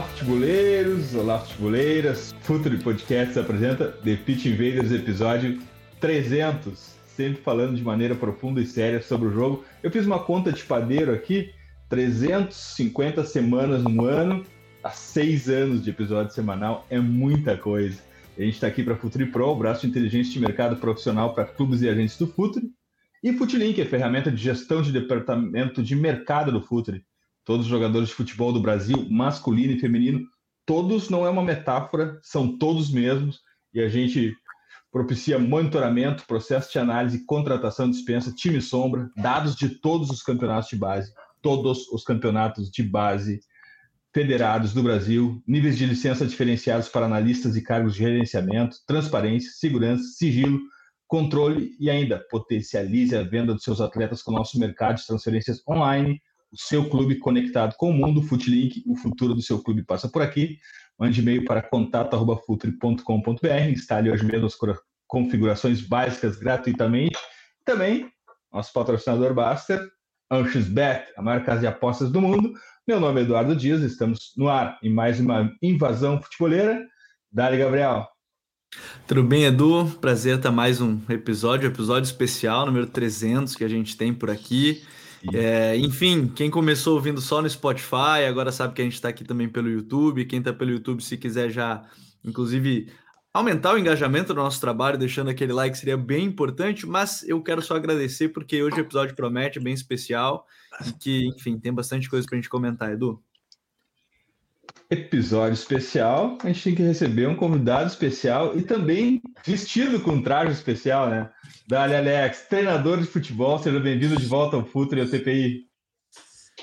Olá, futeboleiros! Olá, futeboleiras! Futuri Podcast apresenta The Pitch Invaders, episódio 300. Sempre falando de maneira profunda e séria sobre o jogo. Eu fiz uma conta de padeiro aqui, 350 semanas no ano, há seis anos de episódio semanal, é muita coisa. A gente está aqui para Futuri Pro, o braço de inteligência de mercado profissional para clubes e agentes do Futuri. E Futilink, a ferramenta de gestão de departamento de mercado do Futuri todos os jogadores de futebol do Brasil, masculino e feminino, todos não é uma metáfora, são todos mesmos, e a gente propicia monitoramento, processo de análise, contratação, dispensa, time sombra, dados de todos os campeonatos de base, todos os campeonatos de base federados do Brasil, níveis de licença diferenciados para analistas e cargos de gerenciamento, transparência, segurança, sigilo, controle e ainda potencialize a venda dos seus atletas com o nosso mercado de transferências online, o seu clube conectado com o mundo, Futlink, o futuro do seu clube passa por aqui. Mande e-mail para contato.futre.com.br, instale hoje mesmo as configurações básicas gratuitamente. Também, nosso patrocinador Baster, AnxosBet, a maior casa de apostas do mundo. Meu nome é Eduardo Dias, estamos no ar em mais uma invasão futeboleira. Dali, Gabriel. Tudo bem, Edu? Prazer estar mais um episódio, episódio especial, número 300 que a gente tem por aqui. É, enfim, quem começou ouvindo só no Spotify, agora sabe que a gente está aqui também pelo YouTube. Quem está pelo YouTube, se quiser já, inclusive, aumentar o engajamento do nosso trabalho, deixando aquele like, seria bem importante. Mas eu quero só agradecer, porque hoje o episódio promete, bem especial, e que, enfim, tem bastante coisa para a gente comentar, Edu episódio especial, a gente tem que receber um convidado especial e também vestido com traje especial, né? Dali Alex, treinador de futebol, seja bem-vindo de volta ao Futuro e ao TPI.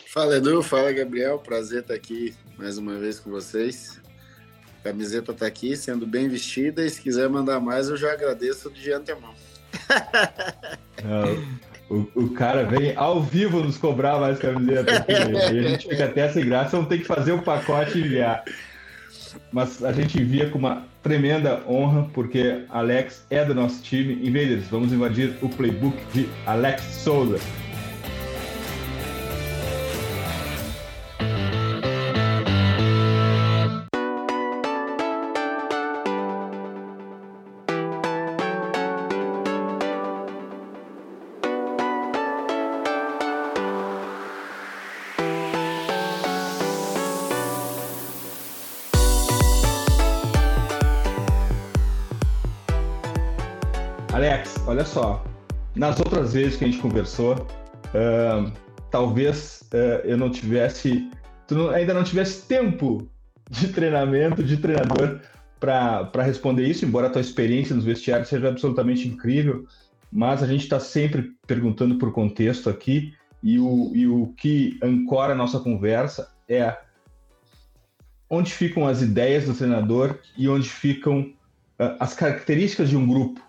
Fala Edu, fala Gabriel, prazer estar aqui mais uma vez com vocês. A camiseta está aqui, sendo bem vestida, e se quiser mandar mais, eu já agradeço de antemão. O, o, cara vem ao vivo nos cobrar mais camiseta. e a gente fica até sem graça, vamos ter que fazer o pacote e enviar. Mas a gente envia com uma tremenda honra, porque Alex é do nosso time. Invaders, vamos invadir o playbook de Alex Souza. Outras vezes que a gente conversou, uh, talvez uh, eu não tivesse, não, ainda não tivesse tempo de treinamento, de treinador, para responder isso, embora a tua experiência nos vestiários seja absolutamente incrível, mas a gente está sempre perguntando por contexto aqui, e o, e o que ancora a nossa conversa é onde ficam as ideias do treinador e onde ficam uh, as características de um grupo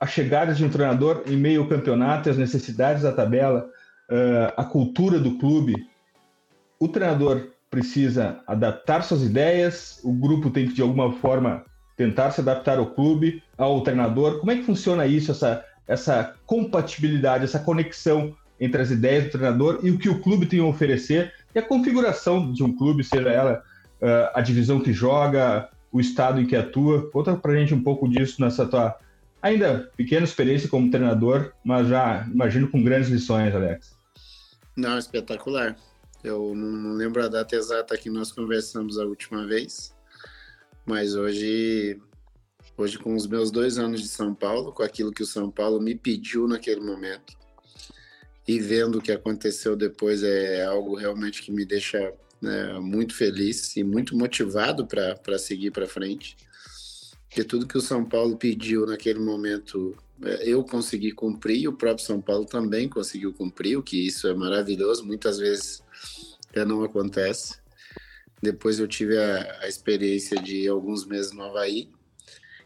a chegada de um treinador em meio ao campeonato, as necessidades da tabela, uh, a cultura do clube. O treinador precisa adaptar suas ideias, o grupo tem que, de alguma forma, tentar se adaptar ao clube, ao treinador. Como é que funciona isso, essa, essa compatibilidade, essa conexão entre as ideias do treinador e o que o clube tem a oferecer e a configuração de um clube, seja ela uh, a divisão que joga, o estado em que atua. Conta pra gente um pouco disso nessa tua Ainda pequena experiência como treinador, mas já imagino com grandes lições, Alex. Não, espetacular. Eu não lembro a data exata que nós conversamos a última vez, mas hoje, hoje com os meus dois anos de São Paulo, com aquilo que o São Paulo me pediu naquele momento, e vendo o que aconteceu depois é algo realmente que me deixa né, muito feliz e muito motivado para seguir para frente porque tudo que o São Paulo pediu naquele momento é, eu consegui cumprir, o próprio São Paulo também conseguiu cumprir, o que isso é maravilhoso, muitas vezes não acontece. Depois eu tive a, a experiência de alguns meses no Havaí,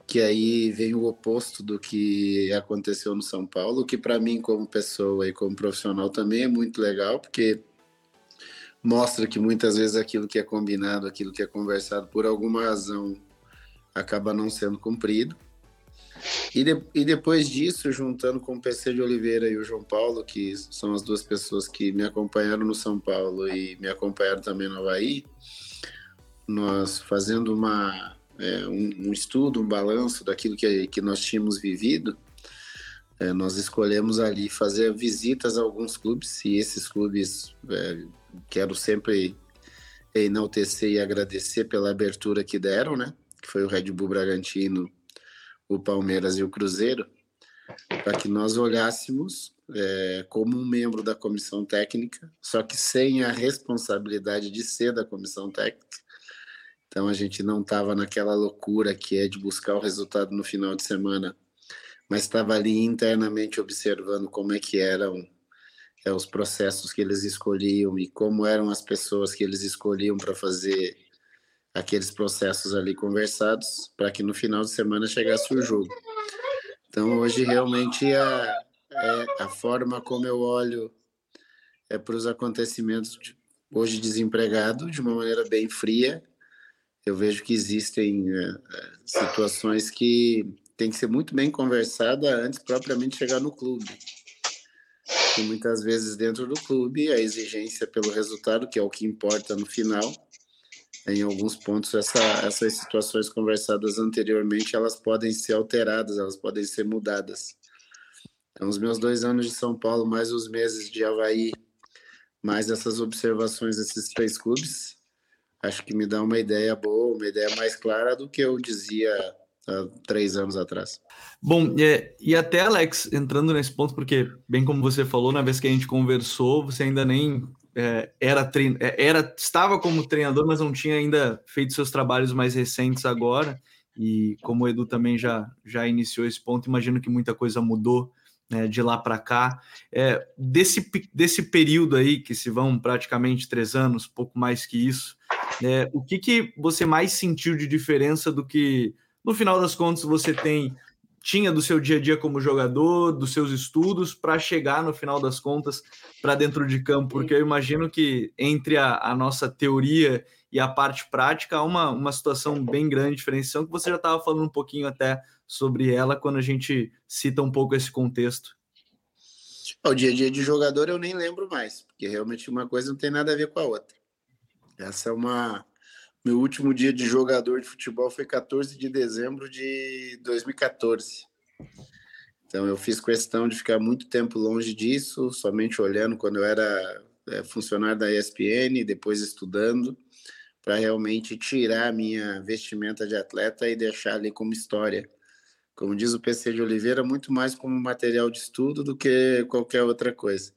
que aí vem o oposto do que aconteceu no São Paulo, que para mim como pessoa e como profissional também é muito legal, porque mostra que muitas vezes aquilo que é combinado, aquilo que é conversado por alguma razão acaba não sendo cumprido. E, de, e depois disso, juntando com o PC de Oliveira e o João Paulo, que são as duas pessoas que me acompanharam no São Paulo e me acompanharam também no Havaí, nós fazendo uma, é, um, um, estudo, um balanço daquilo que, que nós tínhamos vivido, é, nós escolhemos ali fazer visitas a alguns clubes, e esses clubes é, quero sempre enaltecer e agradecer pela abertura que deram, né? Que foi o Red Bull Bragantino, o Palmeiras e o Cruzeiro, para que nós olhássemos é, como um membro da comissão técnica, só que sem a responsabilidade de ser da comissão técnica. Então a gente não estava naquela loucura que é de buscar o resultado no final de semana, mas estava ali internamente observando como é que eram é, os processos que eles escolhiam e como eram as pessoas que eles escolhiam para fazer aqueles processos ali conversados, para que no final de semana chegasse o jogo. Então, hoje, realmente, a, é, a forma como eu olho é para os acontecimentos, de, hoje desempregado, de uma maneira bem fria, eu vejo que existem é, é situações que tem que ser muito bem conversada antes propriamente chegar no clube e muitas vezes dentro do clube a exigência pelo resultado, que é o que importa no final, em alguns pontos essa, essas situações conversadas anteriormente elas podem ser alteradas, elas podem ser mudadas. Então, os meus dois anos de São Paulo, mais os meses de Havaí, mais essas observações desses três clubes, acho que me dá uma ideia boa, uma ideia mais clara do que eu dizia há três anos atrás. Bom, é, e até, Alex, entrando nesse ponto, porque, bem como você falou, na vez que a gente conversou, você ainda nem é, era. É, era estava como treinador, mas não tinha ainda feito seus trabalhos mais recentes agora. E como o Edu também já, já iniciou esse ponto, imagino que muita coisa mudou né, de lá para cá. É, desse, desse período aí, que se vão praticamente três anos, pouco mais que isso, é, o que, que você mais sentiu de diferença do que no final das contas você tem tinha do seu dia a dia como jogador, dos seus estudos, para chegar no final das contas para dentro de campo, porque eu imagino que entre a, a, nossa teoria e a parte prática há uma, uma situação bem grande, diferenciação, que você já estava falando um pouquinho até sobre ela quando a gente cita um pouco esse contexto. O dia a dia de jogador eu nem lembro mais, porque realmente uma coisa não tem nada a ver com a outra. Essa é uma meu último dia de jogador de futebol foi 14 de dezembro de 2014. Então eu fiz questão de ficar muito tempo longe disso, somente olhando quando eu era é, funcionário da ESPN, depois estudando, para realmente tirar a minha vestimenta de atleta e deixar ali como história. Como diz o PC de Oliveira, muito mais como material de estudo do que qualquer outra coisa.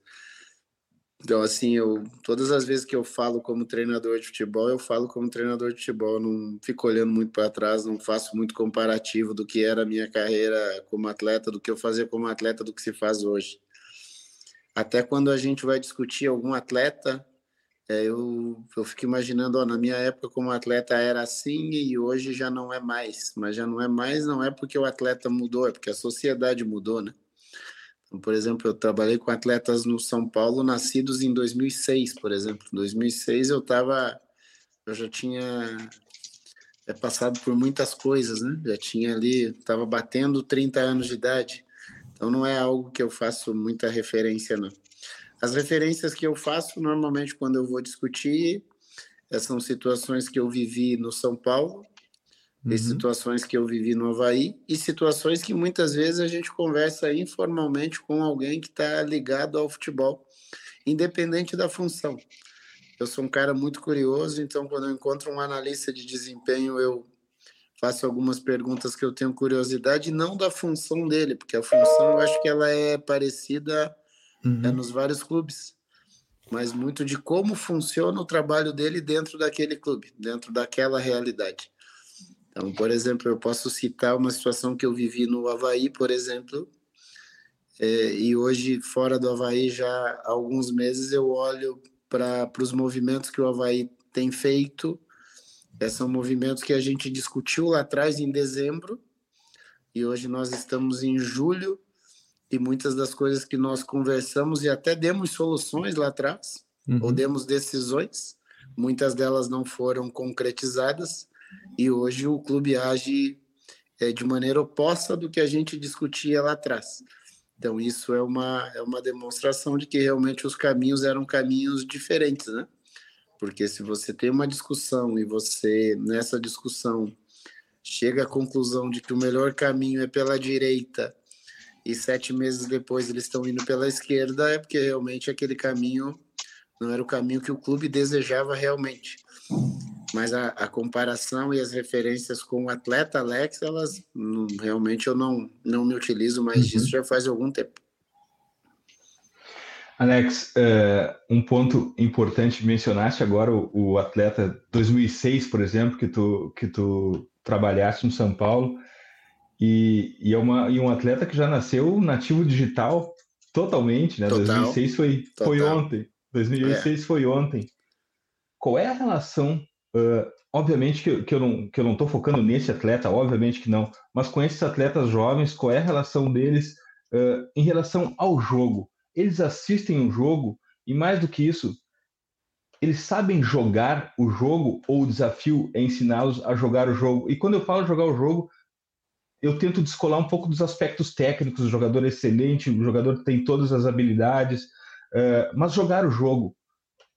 Então, assim, eu todas as vezes que eu falo como treinador de futebol, eu falo como treinador de futebol, não fico olhando muito para trás, não faço muito comparativo do que era a minha carreira como atleta, do que eu fazia como atleta, do que se faz hoje. Até quando a gente vai discutir algum atleta, é, eu, eu fico imaginando, ó, na minha época como atleta era assim e hoje já não é mais. Mas já não é mais, não é porque o atleta mudou, é porque a sociedade mudou, né? Por exemplo, eu trabalhei com atletas no São Paulo nascidos em 2006, por exemplo. Em 2006 eu estava, eu já tinha é, passado por muitas coisas, né? Já tinha ali, estava batendo 30 anos de idade. Então não é algo que eu faço muita referência, não. As referências que eu faço normalmente quando eu vou discutir eh, são situações que eu vivi no São Paulo uhum. situações que eu vivi no Havaí e situações que muitas vezes a gente conversa informalmente com alguém que está ligado ao futebol, independente da função. Eu sou um cara muito curioso, então quando eu encontro um analista de desempenho, eu faço algumas perguntas que eu tenho curiosidade, não da função dele, porque a função eu acho que ela é parecida uhum. é, nos vários clubes, mas muito de como funciona o trabalho dele dentro daquele clube, dentro daquela realidade. Então, por exemplo, eu posso citar uma situação que eu vivi no Havaí, por exemplo, É, e hoje, fora do Havaí, já há alguns meses, eu olho para os movimentos que o Havaí tem feito. É, são movimentos que a gente discutiu lá atrás, em dezembro, e hoje nós estamos em julho, e muitas das coisas que nós conversamos e até demos soluções lá atrás, uhum. ou demos decisões, muitas delas não foram concretizadas, e hoje o clube age é, de maneira oposta do que a gente discutia lá atrás. Então, isso é uma, é uma demonstração de que realmente os caminhos eram caminhos diferentes, né? Porque se você tem uma discussão e você, nessa discussão, chega à conclusão de que o melhor caminho é pela direita e sete meses depois eles estão indo pela esquerda, é porque realmente aquele caminho não era o caminho que o clube desejava realmente. Mas a, a comparação e as referências com o atleta Alex, elas não, realmente eu não, não me utilizo mais uhum. disso já faz algum tempo. Alex, uh, um ponto importante, mencionaste agora o, o, atleta 2006, por exemplo, que tu, que tu trabalhaste no São Paulo, e, e, é uma, e um atleta que já nasceu nativo digital totalmente, né? Total. 2006 foi, foi ontem. 2006 é. foi ontem. Qual é a relação? Uh, obviamente que, que, eu não que eu não estou focando nesse atleta, obviamente que não, mas com esses atletas jovens, qual é a relação deles uh, em relação ao jogo? Eles assistem o jogo e mais do que isso, eles sabem jogar o jogo ou o desafio é ensiná-los a jogar o jogo. E quando eu falo jogar o jogo, eu tento descolar um pouco dos aspectos técnicos, o jogador é excelente, o jogador tem todas as habilidades, uh, mas jogar o jogo,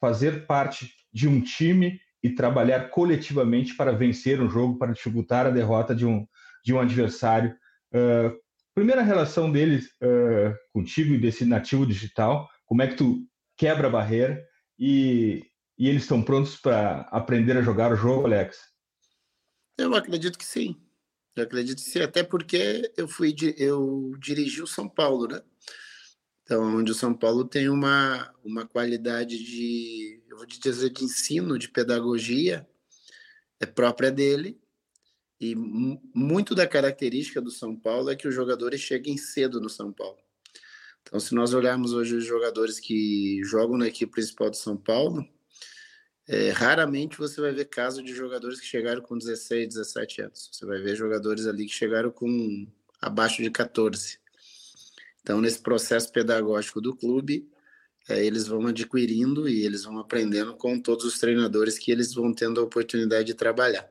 fazer parte de um time e trabalhar coletivamente para vencer um jogo, para dificultar a derrota de um, de um adversário. Uh, primeira relação deles uh, contigo e desse nativo digital, como é que tu quebra a barreira e, e eles estão prontos para aprender a jogar o jogo, Alex? Eu acredito que sim. Eu acredito que sim, até porque eu fui eu dirigi o São Paulo, né? Então, onde o São Paulo tem uma, uma qualidade de, eu vou dizer, de ensino, de pedagogia, é própria dele, e muito da característica do São Paulo é que os jogadores cheguem cedo no São Paulo. Então, se nós olharmos hoje os jogadores que jogam na equipe principal do São Paulo, é, raramente você vai ver caso de jogadores que chegaram com 16, 17 anos. Você vai ver jogadores ali que chegaram com abaixo de 14. Então, nesse processo pedagógico do clube, é, eles vão adquirindo e eles vão aprendendo com todos os treinadores que eles vão tendo a oportunidade de trabalhar.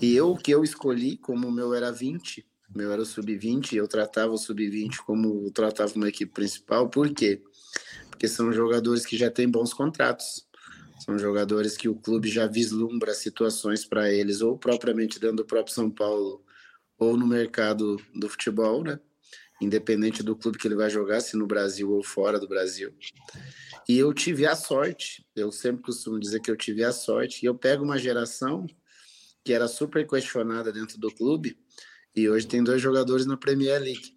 E eu, que eu escolhi, como o meu era 20, o meu era o sub-20, eu tratava o sub-20 como eu tratava uma equipe principal, por quê? Porque são jogadores que já têm bons contratos, são jogadores que o clube já vislumbra situações para eles, ou propriamente dentro do próprio São Paulo, ou no mercado do futebol, né? Independente do clube que ele vai jogar, se no Brasil ou fora do Brasil. E eu tive a sorte, eu sempre costumo dizer que eu tive a sorte, e eu pego uma geração que era super questionada dentro do clube, e hoje tem dois jogadores na Premier League,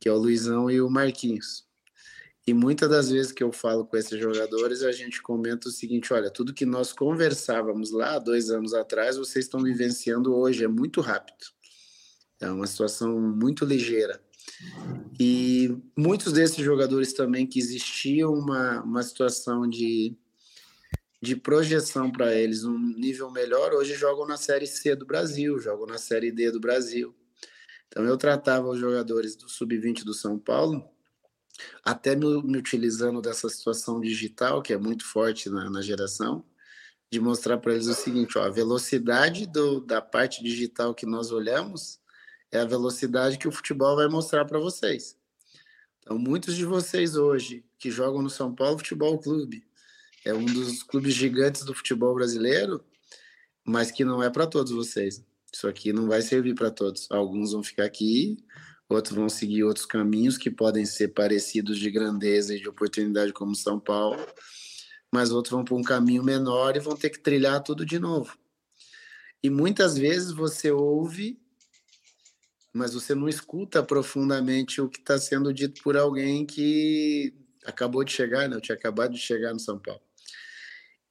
que é o Luizão e o Marquinhos. E muitas das vezes que eu falo com esses jogadores, a gente comenta o seguinte: olha, tudo que nós conversávamos lá dois anos atrás, vocês estão vivenciando hoje, é muito rápido. É uma situação muito ligeira. E muitos desses jogadores também que existia uma, uma situação de, de projeção para eles, um nível melhor, hoje jogam na Série C do Brasil, jogam na Série D do Brasil. Então eu tratava os jogadores do Sub-20 do São Paulo até me, me, utilizando dessa situação digital, que é muito forte na, na geração, de mostrar para eles o seguinte: ó, a velocidade do, da parte digital que nós olhamos é a velocidade que o futebol vai mostrar para vocês. Então, muitos de vocês hoje que jogam no São Paulo Futebol Clube, é um dos clubes gigantes do futebol brasileiro, mas que não é para todos vocês. Isso aqui não vai servir para todos. Alguns vão ficar aqui, outros vão seguir outros caminhos que podem ser parecidos de grandeza e de oportunidade, como São Paulo, mas outros vão para um caminho menor e vão ter que trilhar tudo de novo. E muitas vezes você ouve, mas você não escuta profundamente o que está sendo dito por alguém que acabou de chegar, né? Eu tinha acabado de chegar no São Paulo.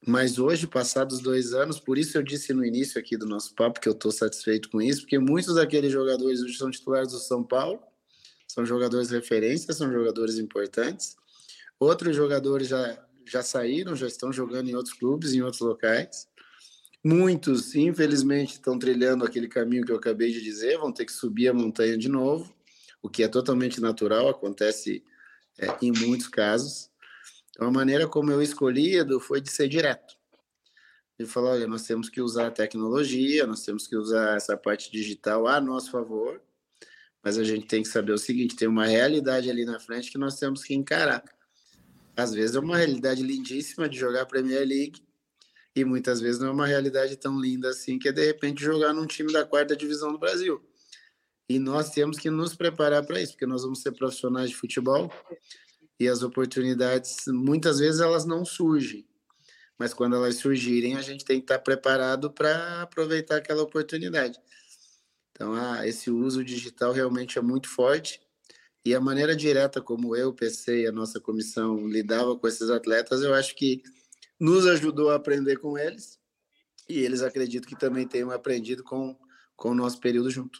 Mas hoje, passados dois anos, por isso eu disse no início aqui do nosso papo que eu estou satisfeito com isso, porque muitos daqueles jogadores hoje são titulares do São Paulo, são jogadores referências, são jogadores importantes. Outros jogadores já, já saíram, já estão jogando em outros clubes, em outros locais. Muitos, infelizmente, estão trilhando aquele caminho que eu acabei de dizer, vão ter que subir a montanha de novo, o que é totalmente natural, acontece é, em muitos casos. Então, a maneira como eu escolhi, Edu, foi de ser direto. Ele falou: olha, nós temos que usar a tecnologia, nós temos que usar essa parte digital a nosso favor, mas a gente tem que saber o seguinte: tem uma realidade ali na frente que nós temos que encarar. Às vezes é uma realidade lindíssima de jogar Premier League, e muitas vezes não é uma realidade tão linda assim que é de repente jogar num time da quarta divisão do Brasil. E nós temos que nos preparar para isso, porque nós vamos ser profissionais de futebol e as oportunidades muitas vezes elas não surgem. Mas quando elas surgirem, a gente tem que estar preparado para aproveitar aquela oportunidade. Então, ah, esse uso digital realmente é muito forte. E a maneira direta como eu, o PC e a nossa comissão lidava com esses atletas, eu acho que nos ajudou a aprender com eles e eles acredito que também tenham aprendido com, com o nosso período junto.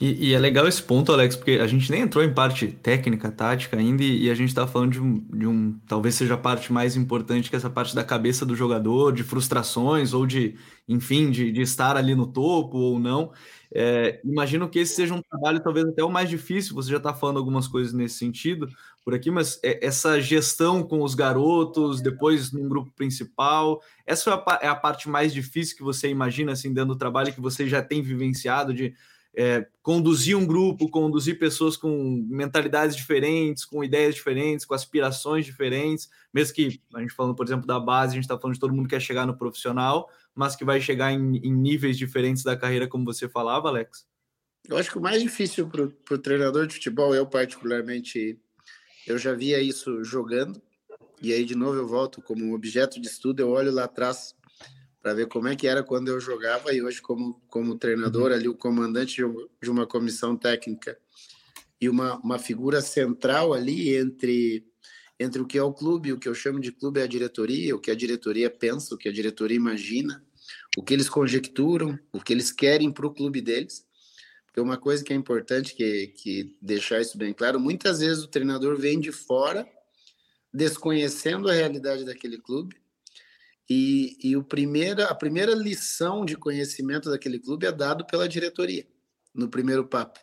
E, e, é legal esse ponto, Alex, porque a gente nem entrou em parte técnica, tática ainda, e, e a gente está falando de um, de um, talvez seja a parte mais importante que essa parte da cabeça do jogador, de frustrações, ou de, enfim, de, de estar ali no topo ou não. É, imagino que esse seja um trabalho talvez até o mais difícil, você já está falando algumas coisas nesse sentido por aqui, mas é, essa gestão com os garotos, depois num grupo principal, essa é a, é a parte mais difícil que você imagina, assim, dando o trabalho que você já tem vivenciado de é, conduzir um grupo, conduzir pessoas com mentalidades diferentes, com ideias diferentes, com aspirações diferentes, mesmo que a gente falando, por exemplo, da base, a gente está falando de todo mundo que quer chegar no profissional, mas que vai chegar em, em níveis diferentes da carreira, como você falava, Alex? Eu acho que o mais difícil para o treinador de futebol, eu particularmente, eu já via isso jogando, e aí de novo eu volto como objeto de estudo, eu olho lá atrás para ver como é que era quando eu jogava e hoje como como treinador ali o comandante de uma comissão técnica e uma, uma figura central ali entre entre o que é o clube, o que eu chamo de clube é a diretoria, o que a diretoria pensa, o que a diretoria imagina, o que eles conjecturam, o que eles querem para o clube deles. Porque uma coisa que é importante que, que deixar isso bem claro, muitas vezes o treinador vem de fora, desconhecendo a realidade daquele clube, e, e o primeira, a primeira lição de conhecimento daquele clube é dado pela diretoria, no primeiro papo.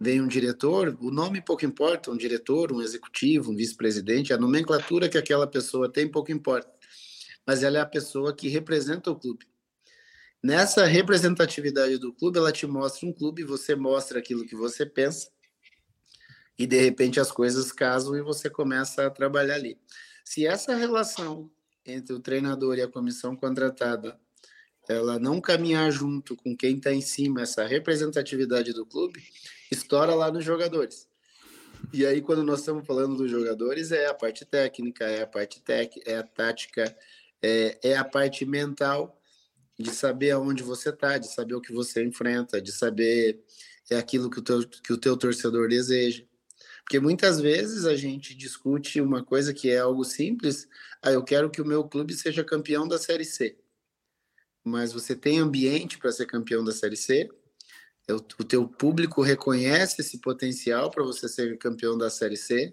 Vem um diretor, o nome pouco importa, um diretor, um executivo, um vice-presidente, a nomenclatura que aquela pessoa tem pouco importa, mas ela é a pessoa que representa o clube. Nessa representatividade do clube, ela te mostra um clube, você mostra aquilo que você pensa, e de repente as coisas casam e você começa a trabalhar ali. Se essa relação entre o treinador e a comissão contratada ela não caminhar junto com quem está em cima, essa representatividade do clube, estoura lá nos jogadores. E aí, quando nós estamos falando dos jogadores, é a parte técnica, é a parte tec, é a tática, é, é a parte mental de saber aonde você está, de saber o que você enfrenta, de saber é aquilo que o teu, que o teu torcedor deseja. Porque muitas vezes a gente discute uma coisa que é algo simples, ah, eu quero que o meu clube seja campeão da Série C. Mas você tem ambiente para ser campeão da Série C, é o teu público reconhece esse potencial para você ser campeão da Série C.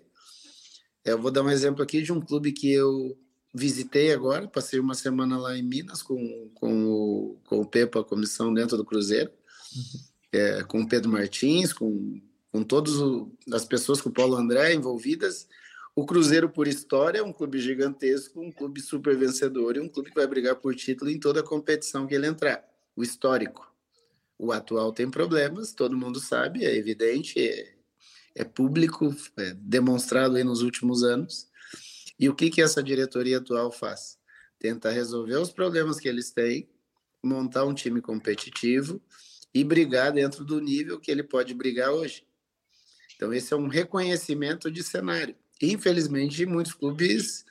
Eu vou dar um exemplo aqui de um clube que eu visitei agora, passei uma semana lá em Minas com, com, o, com o Pepa, a comissão dentro do Cruzeiro, uhum. é, com o Pedro Martins, com com todas as pessoas com o Paulo André envolvidas. O Cruzeiro, por história, é um clube gigantesco, um clube super vencedor e um clube que vai brigar por título em toda a competição que ele entrar. O histórico. O atual tem problemas, todo mundo sabe, é evidente, é, é público, é demonstrado aí nos últimos anos. E o que, que essa diretoria atual faz? Tenta resolver os problemas que eles têm, montar um time competitivo e brigar dentro do nível que ele pode brigar hoje. Então, esse é um reconhecimento de cenário. Infelizmente, muitos clubes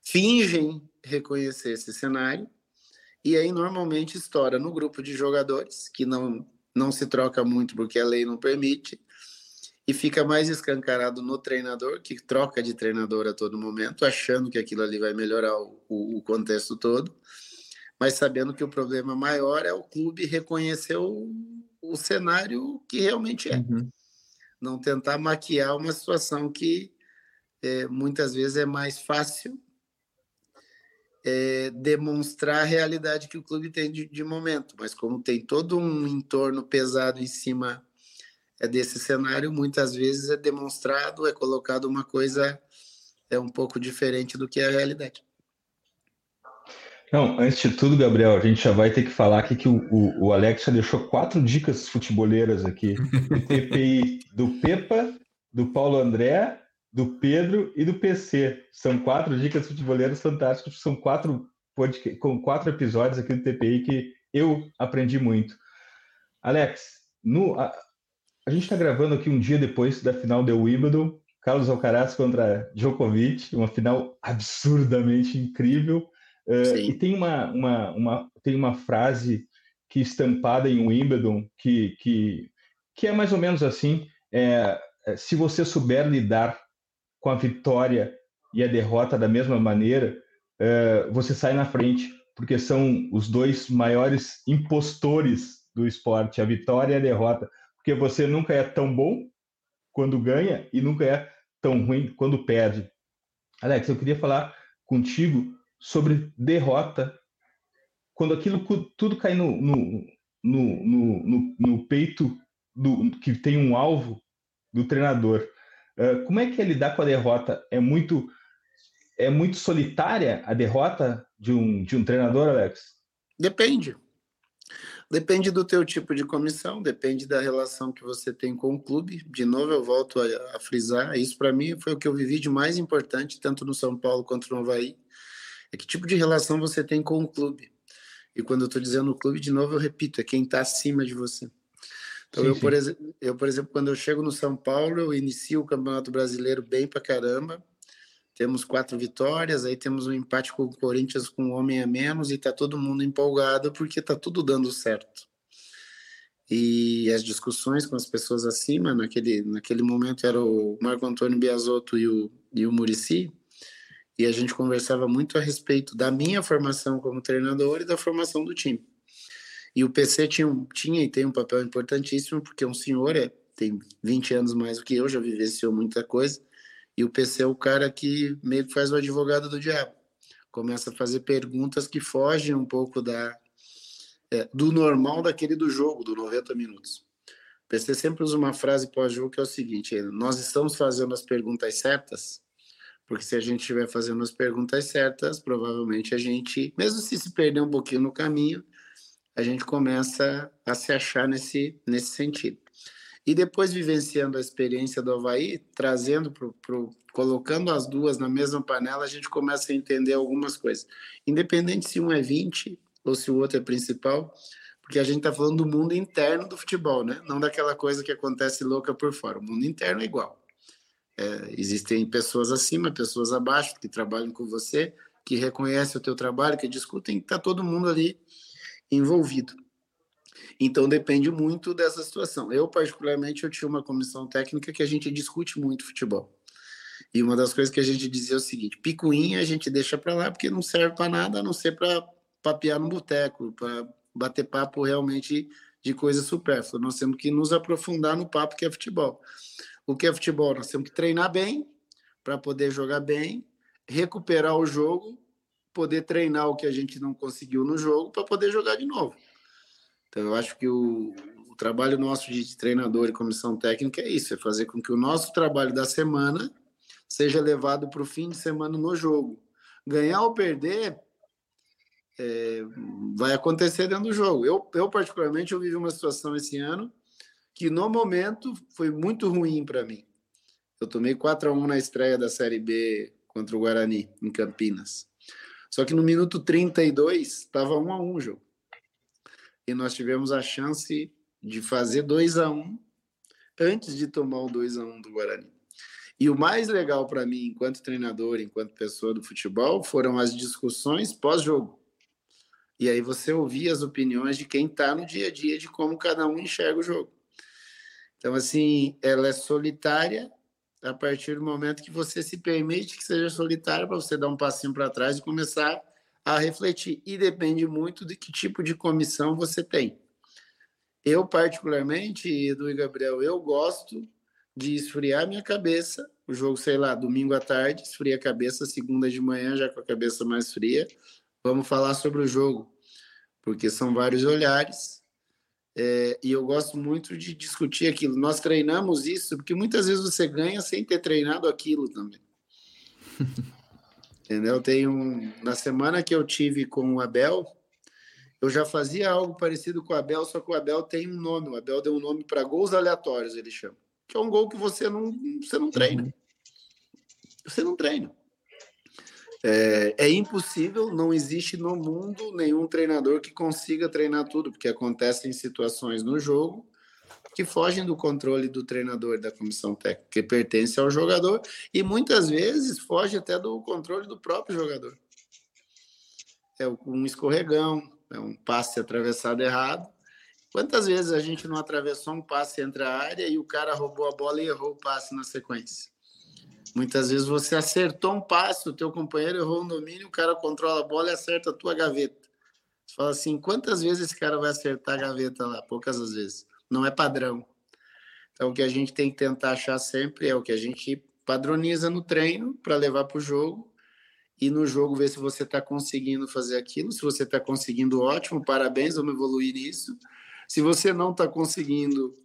fingem reconhecer esse cenário e aí normalmente estoura no grupo de jogadores, que não, não se troca muito porque a lei não permite, e fica mais escancarado no treinador, que troca de treinador a todo momento, achando que aquilo ali vai melhorar o, o contexto todo, mas sabendo que o problema maior é o clube reconhecer o, o cenário que realmente é. Uhum. não tentar maquiar uma situação que é, muitas vezes é mais fácil é, demonstrar a realidade que o clube tem de, de, momento, mas como tem todo um entorno pesado em cima é, desse cenário, muitas vezes é demonstrado, é colocado uma coisa é um pouco diferente do que é a realidade. Não, antes de tudo, Gabriel, a gente já vai ter que falar aqui que o, o, o Alex já deixou quatro dicas futeboleiras aqui. Do TPI do Pepa, do Paulo André, do Pedro e do PC. São quatro dicas futeboleiras fantásticas, são quatro com quatro episódios aqui do TPI que eu aprendi muito. Alex, no, a gente está gravando aqui um dia depois da final do Wimbledon, Carlos Alcaraz contra Djokovic, uma final absurdamente incrível. Uh, e tem uma, uma, uma, tem uma frase que estampada em Wimbledon que, que, que é mais ou menos assim: é, se você souber lidar com a vitória e a derrota da mesma maneira, uh, você sai na frente, porque são os dois maiores impostores do esporte, a vitória e a derrota, porque você nunca é tão bom quando ganha e nunca é tão ruim quando perde. Alex, eu queria falar contigo sobre derrota, quando aquilo tudo cai no, no, no, no, no peito do, que tem um alvo do treinador. Uh, como é que é lidar com a derrota? É muito é muito solitária a derrota de um, de um treinador, Alex? Depende. Depende do teu tipo de comissão, depende da relação que você tem com o clube. De novo, eu volto a, a frisar, isso para mim foi o que eu vivi de mais importante, tanto no São Paulo quanto no Havaí, é que tipo de relação você tem com o clube. E quando eu estou dizendo o clube, de novo, eu repito, é quem está acima de você. Então, sim, eu, por exemplo, eu, por exemplo, quando eu chego no São Paulo, eu inicio o Campeonato Brasileiro bem pra caramba. Temos quatro vitórias, aí temos um empate com o Corinthians com um homem a menos e tá todo mundo empolgado porque tá tudo dando certo. E as discussões com as pessoas acima, naquele, naquele momento era o Marco Antônio Biasotto e o, e o Murici, e a gente conversava muito a respeito da minha formação como treinador e da formação do time. E o PC tinha, tinha e tem um papel importantíssimo, porque um senhor é, tem 20 anos mais do que eu, já vivenciou muita coisa, e o PC é o cara que meio que faz o advogado do diabo. Começa a fazer perguntas que fogem um pouco da, é, do normal daquele do jogo, do 90 minutos. O PC sempre usa uma frase pós-jogo que é o seguinte: nós estamos fazendo as perguntas certas porque se a gente estiver fazendo as perguntas certas, provavelmente a gente, mesmo se se perder um pouquinho no caminho, a gente começa a se achar nesse, nesse sentido. E depois vivenciando a experiência do Havaí, trazendo pro, pro, colocando as duas na mesma panela, a gente começa a entender algumas coisas. Independente se um é 20 ou se o outro é principal, porque a gente está falando do mundo interno do futebol, né? Não daquela coisa que acontece louca por fora. O mundo interno é igual. É, existem pessoas acima, pessoas abaixo que trabalham com você, que reconhecem o teu trabalho, que discutem, está todo mundo ali envolvido. Então depende muito dessa situação. Eu particularmente eu tinha uma comissão técnica que a gente discute muito futebol. E uma das coisas que a gente dizia é o seguinte: picuinha a gente deixa para lá porque não serve para nada, a não ser para papear no boteco, para bater papo realmente de coisa supérflua. Nós temos que nos aprofundar no papo que é futebol. O que é futebol? Nós temos que treinar bem para poder jogar bem, recuperar o jogo, poder treinar o que a gente não conseguiu no jogo para poder jogar de novo. Então, eu acho que o, o trabalho nosso de treinador e comissão técnica é isso: é fazer com que o nosso trabalho da semana seja levado para o fim de semana no jogo. Ganhar ou perder é, vai acontecer dentro do jogo. Eu, eu, particularmente, eu vivi uma situação esse ano que no momento foi muito ruim para mim. Eu tomei 4 a 1 na estreia da Série B contra o Guarani, em Campinas. Só que no minuto 32 estava 1 a 1 o jogo. E nós tivemos a chance de fazer 2 a 1 antes de tomar o 2 a 1 do Guarani. E o mais legal para mim, enquanto treinador, enquanto pessoa do futebol, foram as discussões pós-jogo. E aí você ouvia as opiniões de quem está no dia a dia de como cada um enxerga o jogo. Então, assim, ela é solitária a partir do momento que você se permite que seja solitária para você dar um passinho para trás e começar a refletir. E depende muito de que tipo de comissão você tem. Eu, particularmente, Edu e Gabriel, eu gosto de esfriar minha cabeça. O jogo, sei lá, domingo à tarde, esfria a cabeça, segunda de manhã, já com a cabeça mais fria. Vamos falar sobre o jogo, porque são vários olhares. É, e eu gosto muito de discutir aquilo. Nós treinamos isso porque muitas vezes você ganha sem ter treinado aquilo também. Entendeu? Tem um, na semana que eu tive com o Abel, eu já fazia algo parecido com o Abel, só que o Abel tem um nome. O Abel deu um nome para gols aleatórios, ele chama. Que é um gol que você não, você não treina. Você não treina. É, é, impossível, não existe no mundo nenhum treinador que consiga treinar tudo, porque acontecem situações no jogo que fogem do controle do treinador da comissão técnica, que pertence ao jogador, e muitas vezes foge até do controle do próprio jogador. É um escorregão, é um passe atravessado errado. Quantas vezes a gente não atravessou um passe entre a área e o cara roubou a bola e errou o passe na sequência? Muitas vezes você acertou um passe, o teu companheiro errou um domínio, o cara controla a bola e acerta a tua gaveta. Você fala assim, quantas vezes esse cara vai acertar a gaveta lá? Poucas as vezes. Não é padrão. Então, o que a gente tem que tentar achar sempre é o que a gente padroniza no treino para levar para o jogo e no jogo ver se você está conseguindo fazer aquilo. Se você está conseguindo, ótimo, parabéns, vamos evoluir nisso. Se você não está conseguindo,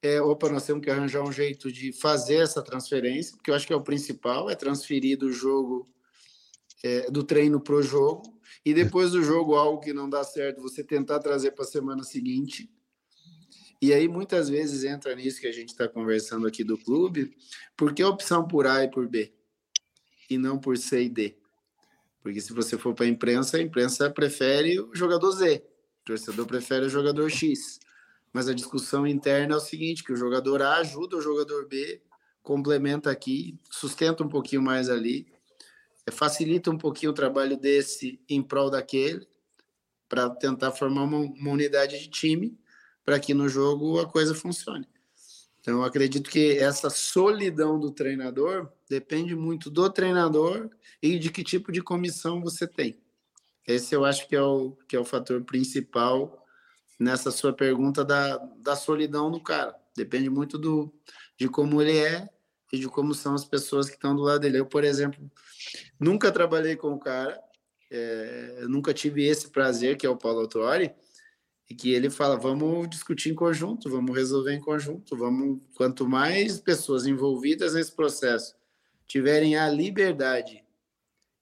é, opa, nós temos que arranjar um jeito de fazer essa transferência, porque eu acho que é o principal, é transferir do jogo, é, do treino para o jogo, e depois do jogo, algo que não dá certo, você tentar trazer para a semana seguinte. E aí, muitas vezes, entra nisso que a gente está conversando aqui do clube, porque a opção por A e por B, e não por C e D. Porque se você for para a imprensa, a imprensa prefere o jogador Z, o torcedor prefere o jogador X. Mas a discussão interna é o seguinte, que o jogador A ajuda o jogador B, complementa aqui, sustenta um pouquinho mais ali, é, facilita um pouquinho o trabalho desse em prol daquele, para tentar formar uma, uma unidade de time, para que no jogo a coisa funcione. Então, acredito que essa solidão do treinador depende muito do treinador e de que tipo de comissão você tem. Esse eu acho que é o, que é o fator principal nessa sua pergunta da, da solidão do cara. Depende muito do, de como ele é e de como são as pessoas que estão do lado dele. Eu, por exemplo, nunca trabalhei com o cara, é, nunca tive esse prazer, que é o Paulo Autori, e que ele fala, vamos discutir em conjunto, vamos resolver em conjunto, vamos quanto mais pessoas envolvidas nesse processo tiverem a liberdade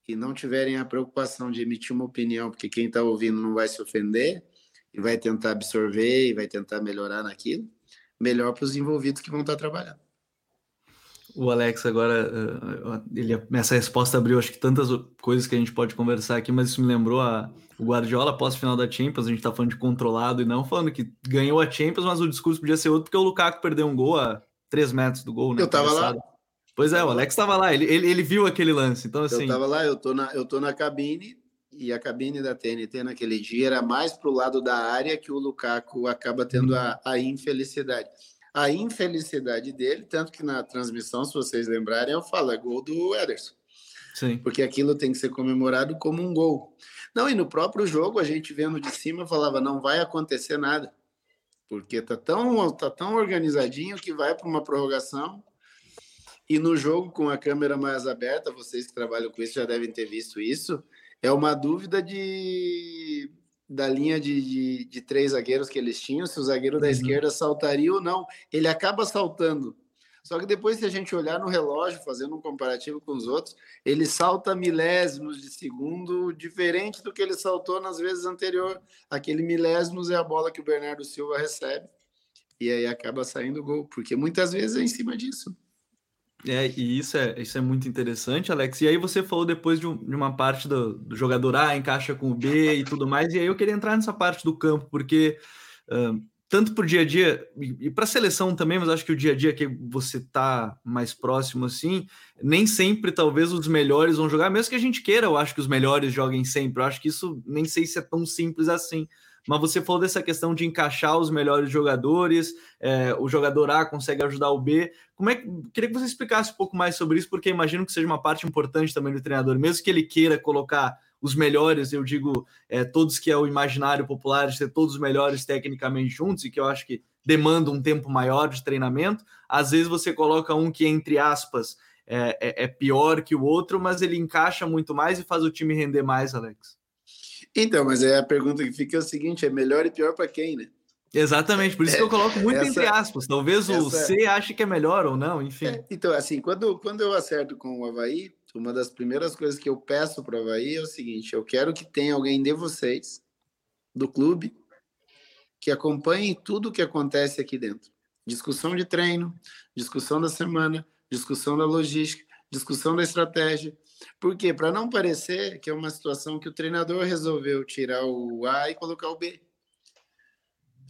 e não tiverem a preocupação de emitir uma opinião, porque quem está ouvindo não vai se ofender e vai tentar absorver e vai tentar melhorar naquilo, melhor para os envolvidos que vão estar tá trabalhando o Alex agora, eh, ele, essa resposta abriu acho que tantas coisas que a gente pode conversar aqui, mas isso me lembrou a, o Guardiola após final da Champions, a gente tá falando de controlado e não falando que ganhou a Champions, mas o discurso podia ser outro porque o Lukaku perdeu um gol a 3 metros do gol, né? Eu tava lá. Pois é, o Alex estava lá, ele, ele, ele, viu aquele lance, então assim... Eu tava lá, eu tô na, eu tô na cabine e a cabine da TNT naquele dia era mais pro lado da área que o Lukaku acaba tendo a, a infelicidade a infelicidade dele, tanto que na transmissão, se vocês lembrarem, eu falo, é gol do Ederson. Sim. Porque aquilo tem que ser comemorado como um gol. Não, e no próprio jogo, a gente vendo de cima, falava, não vai acontecer nada. Porque tá tão, tá tão organizadinho que vai para uma prorrogação. E no jogo, com a câmera mais aberta, vocês que trabalham com isso já devem ter visto isso, é uma dúvida de da linha de, de, de, três zagueiros que eles tinham, se o zagueiro da uhum. esquerda saltaria ou não. Ele acaba saltando. Só que depois, se a gente olhar no relógio, fazendo um comparativo com os outros, ele salta milésimos de segundo, diferente do que ele saltou nas vezes anteriores. Aquele milésimos é a bola que o Bernardo Silva recebe. E aí acaba saindo gol, porque muitas vezes é em cima disso. É, e isso é, isso é muito interessante, Alex. E aí você falou depois de, um, de uma parte do, do, jogador A encaixa com o B e tudo mais, e aí eu queria entrar nessa parte do campo, porque uh, tanto para o dia a dia e, e para a seleção também, mas acho que o dia a dia que você está mais próximo assim, nem sempre talvez os melhores vão jogar, mesmo que a gente queira, eu acho que os melhores joguem sempre. Eu acho que isso nem sei se é tão simples assim mas você falou dessa questão de encaixar os melhores jogadores, é, o jogador A consegue ajudar o B. Como é que queria que você explicasse um pouco mais sobre isso, porque imagino que seja uma parte importante também do treinador, mesmo que ele queira colocar os melhores, eu digo é, todos que é o imaginário popular de ter todos os melhores tecnicamente juntos, e que eu acho que demanda um tempo maior de treinamento. Às vezes você coloca um que, entre aspas, é, é, é pior que o outro, mas ele encaixa muito mais e faz o time render mais, Alex. Então, mas é a pergunta que fica é o seguinte: é melhor e pior para quem, né? Exatamente, por isso é, que eu coloco muito essa, entre aspas. Talvez o C ache que é melhor ou não, enfim. É, então, assim, quando, quando eu acerto com o Havaí, uma das primeiras coisas que eu peço para o Havaí é o seguinte: eu quero que tenha alguém de vocês, do clube, que acompanhe tudo o que acontece aqui dentro. Discussão de treino, discussão da semana, discussão da logística, discussão da estratégia. Por quê? Para não parecer que é uma situação que o treinador resolveu tirar o A e colocar o B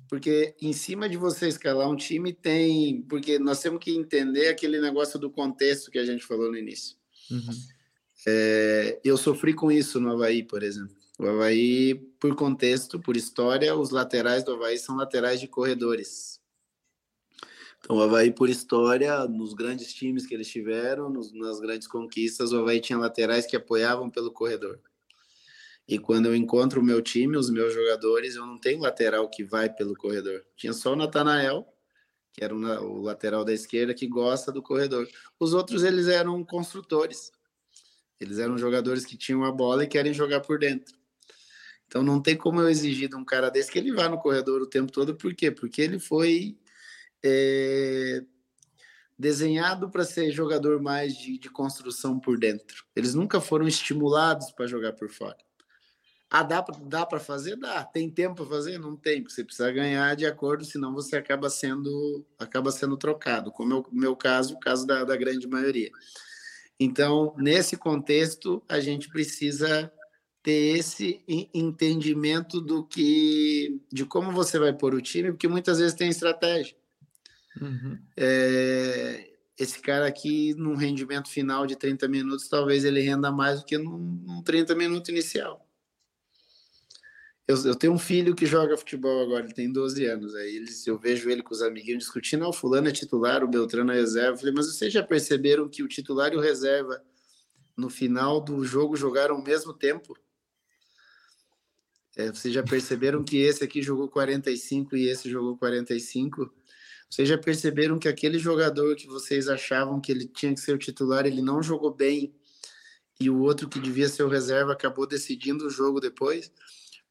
porque em cima de você escalar um time tem. Porque nós temos que entender aquele negócio do contexto que a gente falou no início. Uhum. É, eu sofri com isso no Havaí, por exemplo. O Havaí, por contexto, por história, os laterais do Havaí são laterais de corredores. Então, o Havaí, por história, nos grandes times que eles tiveram, nos, nas grandes conquistas, o Havaí tinha laterais que apoiavam pelo corredor. E quando eu encontro o meu time, os meus jogadores, eu não tenho lateral que vai pelo corredor. Tinha só o Natanael, que era o lateral da esquerda, que gosta do corredor. Os outros, eles eram construtores. Eles eram jogadores que tinham a bola e querem jogar por dentro. Então não tem como eu exigir de um cara desse que ele vá no corredor o tempo todo. Por quê? Porque ele foi é, desenhado para ser jogador mais de, de construção por dentro. Eles nunca foram estimulados para jogar por fora. Ah, dá para dá fazer? Dá. Tem tempo para fazer? Não tem, você precisa ganhar de acordo, senão você acaba sendo acaba sendo trocado, como é o meu caso, o caso da, da grande maioria. Então, nesse contexto, a gente precisa ter esse entendimento do que de como você vai pôr o time, porque muitas vezes tem estratégia. Uhum. É, esse cara aqui, num rendimento final de 30 minutos, talvez ele renda mais do que num, num 30 minutos inicial. Eu, eu, tenho um filho que joga futebol agora, ele tem 12 anos. Aí eles, eu vejo ele com os amiguinhos discutindo: ah, o fulano é titular, o Beltrano é reserva. Eu falei, mas vocês já perceberam que o titular e o reserva, no final do jogo, jogaram ao mesmo tempo? É, vocês já perceberam que esse aqui jogou 45 e esse jogou 45? Vocês já perceberam que aquele jogador que vocês achavam que ele tinha que ser o titular, ele não jogou bem e o outro que devia ser o reserva acabou decidindo o jogo depois?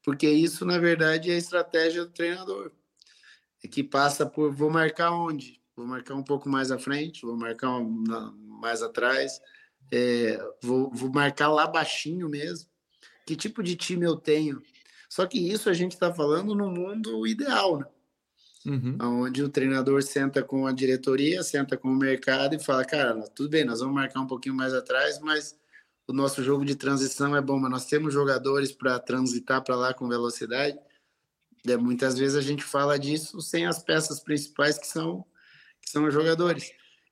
porque isso, na verdade, é a estratégia do treinador, é que passa por vou marcar onde? Vou marcar um pouco mais à frente, vou marcar mais atrás, é, vou, vou marcar lá baixinho mesmo. Que tipo de time eu tenho? Só que isso a gente está falando no mundo ideal, né? Uhum. Onde o treinador senta com a diretoria, senta com o mercado e fala: Cara, tudo bem, nós vamos marcar um pouquinho mais atrás, mas o nosso jogo de transição é bom, mas nós temos jogadores para transitar para lá com velocidade. É, muitas vezes a gente fala disso sem as peças principais que são que são os jogadores.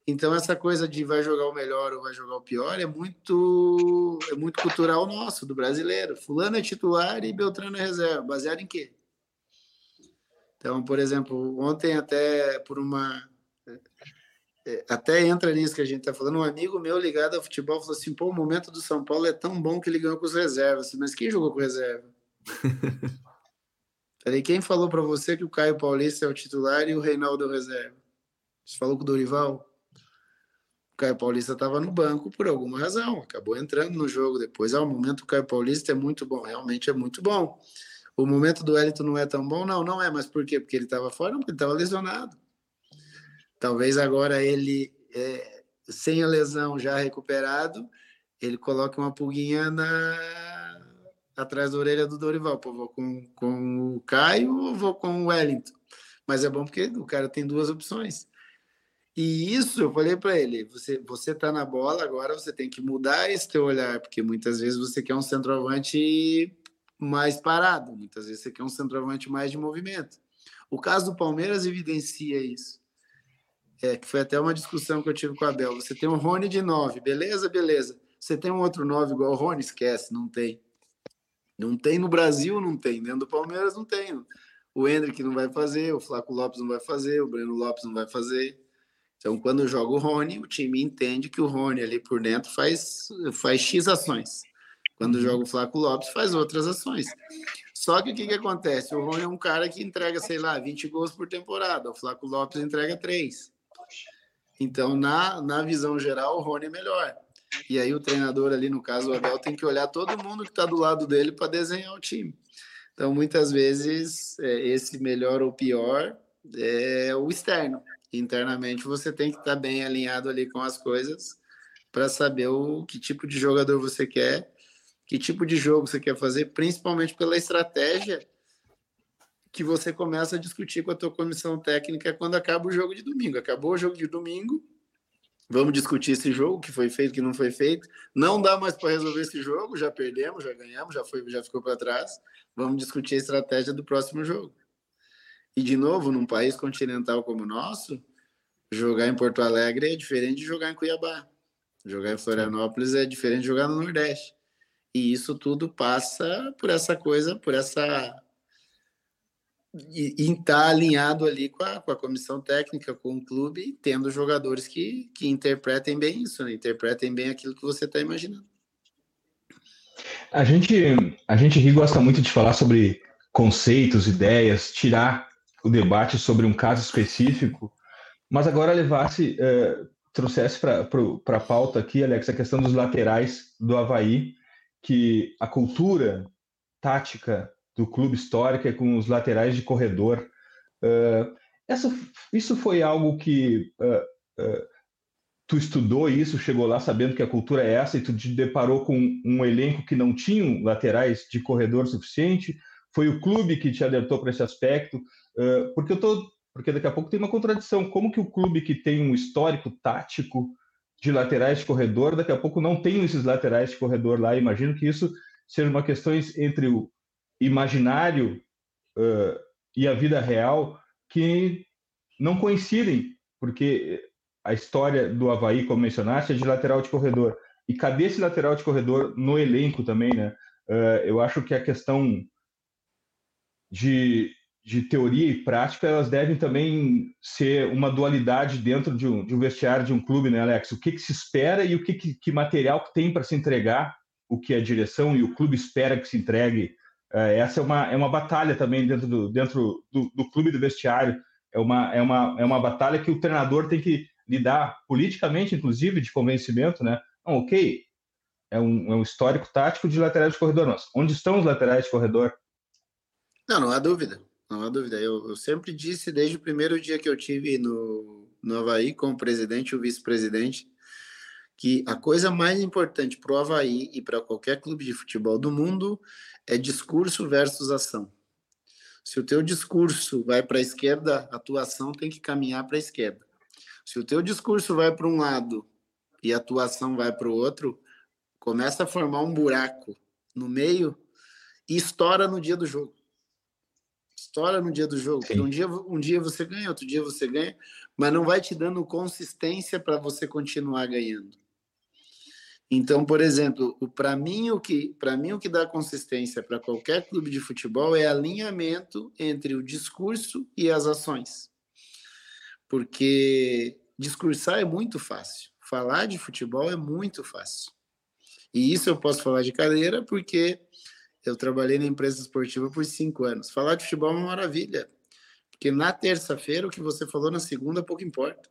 Então essa coisa de vai jogar o melhor ou vai jogar o pior é muito é muito cultural nosso do brasileiro. Fulano é titular e Beltrano é reserva. Baseado em quê? Então, por exemplo, ontem até por uma é, até entra nisso que a gente está falando. Um amigo meu ligado ao futebol falou assim: pô, o momento do São Paulo é tão bom que ele ganhou com os reservas. Mas quem jogou com reserva? Falei, quem falou para você que o Caio Paulista é o titular e o Reinaldo é o reserva? Você falou com o Dorival? O Caio Paulista estava no banco por alguma razão, acabou entrando no jogo depois. Ah, o momento do Caio Paulista é muito bom, realmente é muito bom. O momento do Elito não é tão bom? Não, não é, mas por quê? Porque ele estava fora? Porque ele estava lesionado. Talvez agora ele, é, sem a lesão já recuperado, ele coloque uma pulguinha na, atrás da orelha do Dorival. Pô, vou com, com o Caio ou vou com o Wellington? Mas é bom porque o cara tem duas opções. E isso eu falei para ele: você você tá na bola agora, você tem que mudar esse teu olhar, porque muitas vezes você quer um centroavante mais parado, muitas vezes você quer um centroavante mais de movimento. O caso do Palmeiras evidencia isso. É, que foi até uma discussão que eu tive com a Bel. Você tem um Rony de 9, beleza, beleza. Você tem um outro 9 igual o Rony? Esquece, não tem. Não tem no Brasil, não tem. Dentro do Palmeiras, não tem. O Hendrick não vai fazer, o Flaco Lopes não vai fazer, o Breno Lopes não vai fazer. Então, quando joga o Rony, o time entende que o Rony ali por dentro faz, faz X ações. Quando uhum. joga o Flaco Lopes, faz outras ações. Só que o que, que acontece? O Rony é um cara que entrega, sei lá, 20 gols por temporada. O Flaco Lopes entrega 3. Então, na, na visão geral, o Rony é melhor. E aí o treinador ali, no caso o Abel, tem que olhar todo mundo que está do lado dele para desenhar o time. Então, muitas vezes, é, esse melhor ou pior é o externo. Internamente, você tem que estar tá bem alinhado ali com as coisas para saber o que tipo de jogador você quer, que tipo de jogo você quer fazer, principalmente pela estratégia que você começa a discutir com a tua comissão técnica quando acaba o jogo de domingo. Acabou o jogo de domingo, vamos discutir esse jogo, que foi feito, que não foi feito. Não dá mais para resolver esse jogo, já perdemos, já ganhamos, já foi, já ficou para trás. Vamos discutir a estratégia do próximo jogo. E de novo, num país continental como o nosso, jogar em Porto Alegre é diferente de jogar em Cuiabá. Jogar em Florianópolis é diferente de jogar no Nordeste. E isso tudo passa por essa coisa, por essa e estar tá alinhado ali com a, com a comissão técnica, com o clube, tendo jogadores que, que interpretem bem isso, né? interpretem bem aquilo que você está imaginando. A gente, a gente gosta muito de falar sobre conceitos, ideias, tirar o debate sobre um caso específico, mas agora levasse, uh, trouxesse para a pauta aqui, Alex, a questão dos laterais do Havaí, que a cultura tática do clube histórico é com os laterais de corredor. Uh, essa, isso foi algo que uh, uh, tu estudou isso, chegou lá sabendo que a cultura é essa e tu te deparou com um elenco que não tinha laterais de corredor suficiente? Foi o clube que te alertou para esse aspecto? porque eu tô, porque daqui a pouco tem uma contradição. Como que o clube que tem um histórico tático de laterais de corredor, daqui a pouco não tem esses laterais de corredor lá? Imagino que isso seja uma questão entre o, imaginário uh, e a vida real que não coincidem, porque a história do Havaí, como mencionaste, é de lateral de corredor. E cadê esse lateral de corredor no elenco também, né? Uh, eu acho que a questão de, de teoria e prática, elas devem também ser uma dualidade dentro de um, de um vestiário de um clube, né, Alex? O que, que se espera e o que, que, que material tem para se entregar, o que a direção e o clube espera que se entregue é, essa é uma, é uma batalha também dentro, do, dentro do, do clube do vestiário. É uma, é, uma, é uma batalha que o treinador tem que lidar politicamente, inclusive, de convencimento, né? Não, ok, é um, é um histórico tático de laterais de corredor. Mas onde estão os laterais de corredor? Não, não há dúvida. Não há dúvida. Eu, eu sempre disse desde o primeiro dia que eu tive no, no Havaí com o presidente e o vice-presidente que a coisa mais importante para o Havaí e para qualquer clube de futebol do mundo é discurso versus ação. Se o teu discurso vai para a esquerda, a tua ação tem que caminhar para a esquerda. Se o teu discurso vai para um lado e a tua ação vai para o outro, começa a formar um buraco no meio e estoura no dia do jogo. Estoura no dia do jogo. Um dia, um dia você ganha, outro dia você ganha, mas não vai te dando consistência para você continuar ganhando. Então, por exemplo, para mim o que para mim o que dá consistência para qualquer clube de futebol é alinhamento entre o discurso e as ações. Porque discursar é muito fácil, falar de futebol é muito fácil. E isso eu posso falar de cadeira porque eu trabalhei na empresa esportiva por cinco anos. Falar de futebol é uma maravilha, porque na terça-feira o que você falou na segunda pouco importa.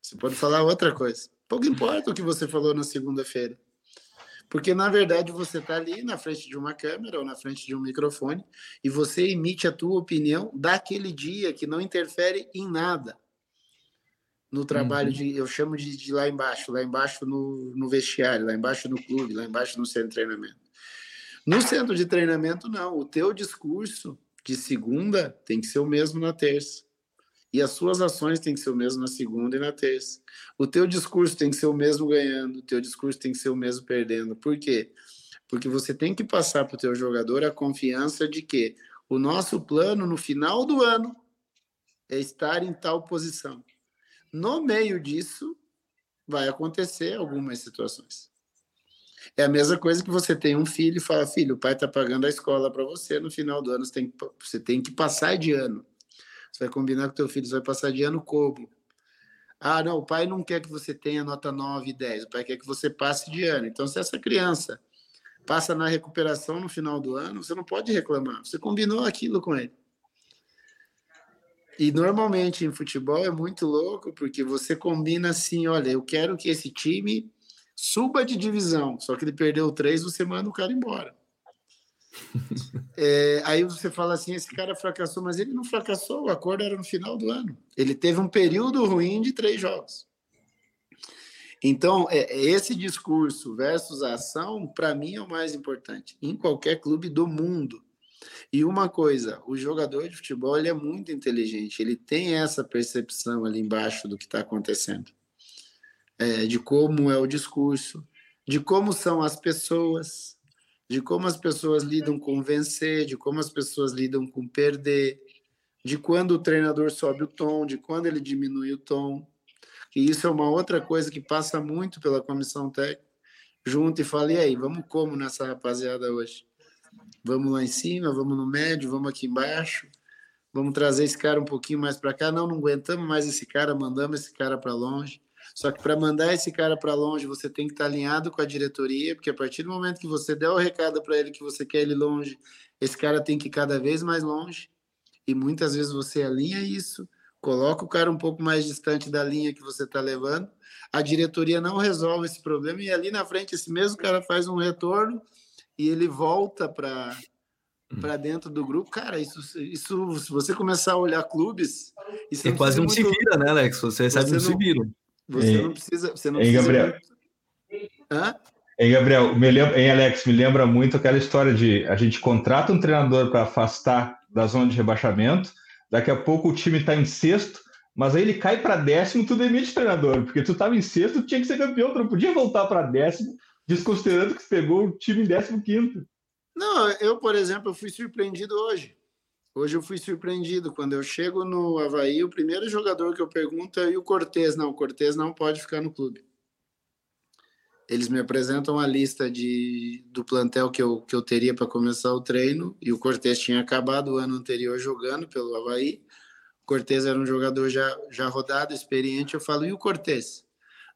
Você pode falar outra coisa. Pouco importa o que você falou na segunda-feira. Porque, na verdade, você está ali na frente de uma câmera ou na frente de um microfone e você emite a tua opinião daquele dia que não interfere em nada no trabalho uhum. de, eu chamo de, de, lá embaixo, lá embaixo no, no vestiário, lá embaixo no clube, lá embaixo no centro de treinamento. No centro de treinamento, não. O teu discurso de segunda tem que ser o mesmo na terça. E as suas ações têm que ser o mesmo na segunda e na terça. O teu discurso tem que ser o mesmo ganhando, o teu discurso tem que ser o mesmo perdendo. Por quê? Porque você tem que passar para o teu jogador a confiança de que o nosso plano no final do ano é estar em tal posição. No meio disso, vai acontecer algumas situações. É a mesma coisa que você tem um filho e fala: filho, o pai está pagando a escola para você, no final do ano você tem, você tem que passar de ano. Você vai combinar com teu filho, você vai passar de ano como? Ah, não, o pai não quer que você tenha nota 9 e 10, o pai quer que você passe de ano. Então, se essa criança passa na recuperação no final do ano, você não pode reclamar. Você combinou aquilo com ele. E normalmente em futebol é muito louco, porque você combina assim: olha, eu quero que esse time suba de divisão, só que ele perdeu três, você manda o cara embora. É, aí você fala assim: esse cara fracassou, mas ele não fracassou, o acordo era no final do ano. Ele teve um período ruim de três jogos. Então, é, esse discurso versus a ação, para mim, é o mais importante, em qualquer clube do mundo. E uma coisa, o jogador de futebol ele é muito inteligente, ele tem essa percepção ali embaixo do que está acontecendo, é, de como é o discurso, de como são as pessoas, de como as pessoas lidam com vencer, de como as pessoas lidam com perder, de quando o treinador sobe o tom, de quando ele diminui o tom. E isso é uma outra coisa que passa muito pela comissão técnica, junto e fala: e aí, vamos como nessa rapaziada hoje? Vamos lá em cima, vamos no médio, vamos aqui embaixo, vamos trazer esse cara um pouquinho mais para cá. Não, não aguentamos mais esse cara, mandamos esse cara para longe. Só que para mandar esse cara para longe, você tem que estar tá alinhado com a diretoria, porque a partir do momento que você der o recado para ele que você quer ele longe, esse cara tem que ir cada vez mais longe. E muitas vezes você alinha isso, coloca o cara um pouco mais distante da linha que você está levando. A diretoria não resolve esse problema e ali na frente esse mesmo cara faz um retorno e ele volta para hum. para dentro do grupo, cara, isso, isso, se você começar a olhar clubes, isso é quase um muito... se vira, né, Alex? Você recebe um não, se vira. Você não precisa. Você não Ei, precisa Gabriel. Muito... Hã? Ei, Gabriel, me lembra, hein, Alex, me lembra muito aquela história de a gente contrata um treinador para afastar da zona de rebaixamento, daqui a pouco o time está em sexto, mas aí ele cai para décimo, tu demite o treinador, porque tu estava em sexto, tu tinha que ser campeão, tu não podia voltar para décimo, desconsiderando que você pegou o time em décimo quinto. Não, eu, por exemplo, eu fui surpreendido hoje. Hoje eu fui surpreendido. Quando eu chego no Havaí, o primeiro jogador que eu pergunto é e o Cortez. Não, o Cortez não pode ficar no clube. Eles me apresentam a lista de, do plantel que eu, que eu teria para começar o treino, e o Cortez tinha acabado o ano anterior jogando pelo Havaí. O Cortez era um jogador já, já rodado, experiente. Eu falo, e o Cortez?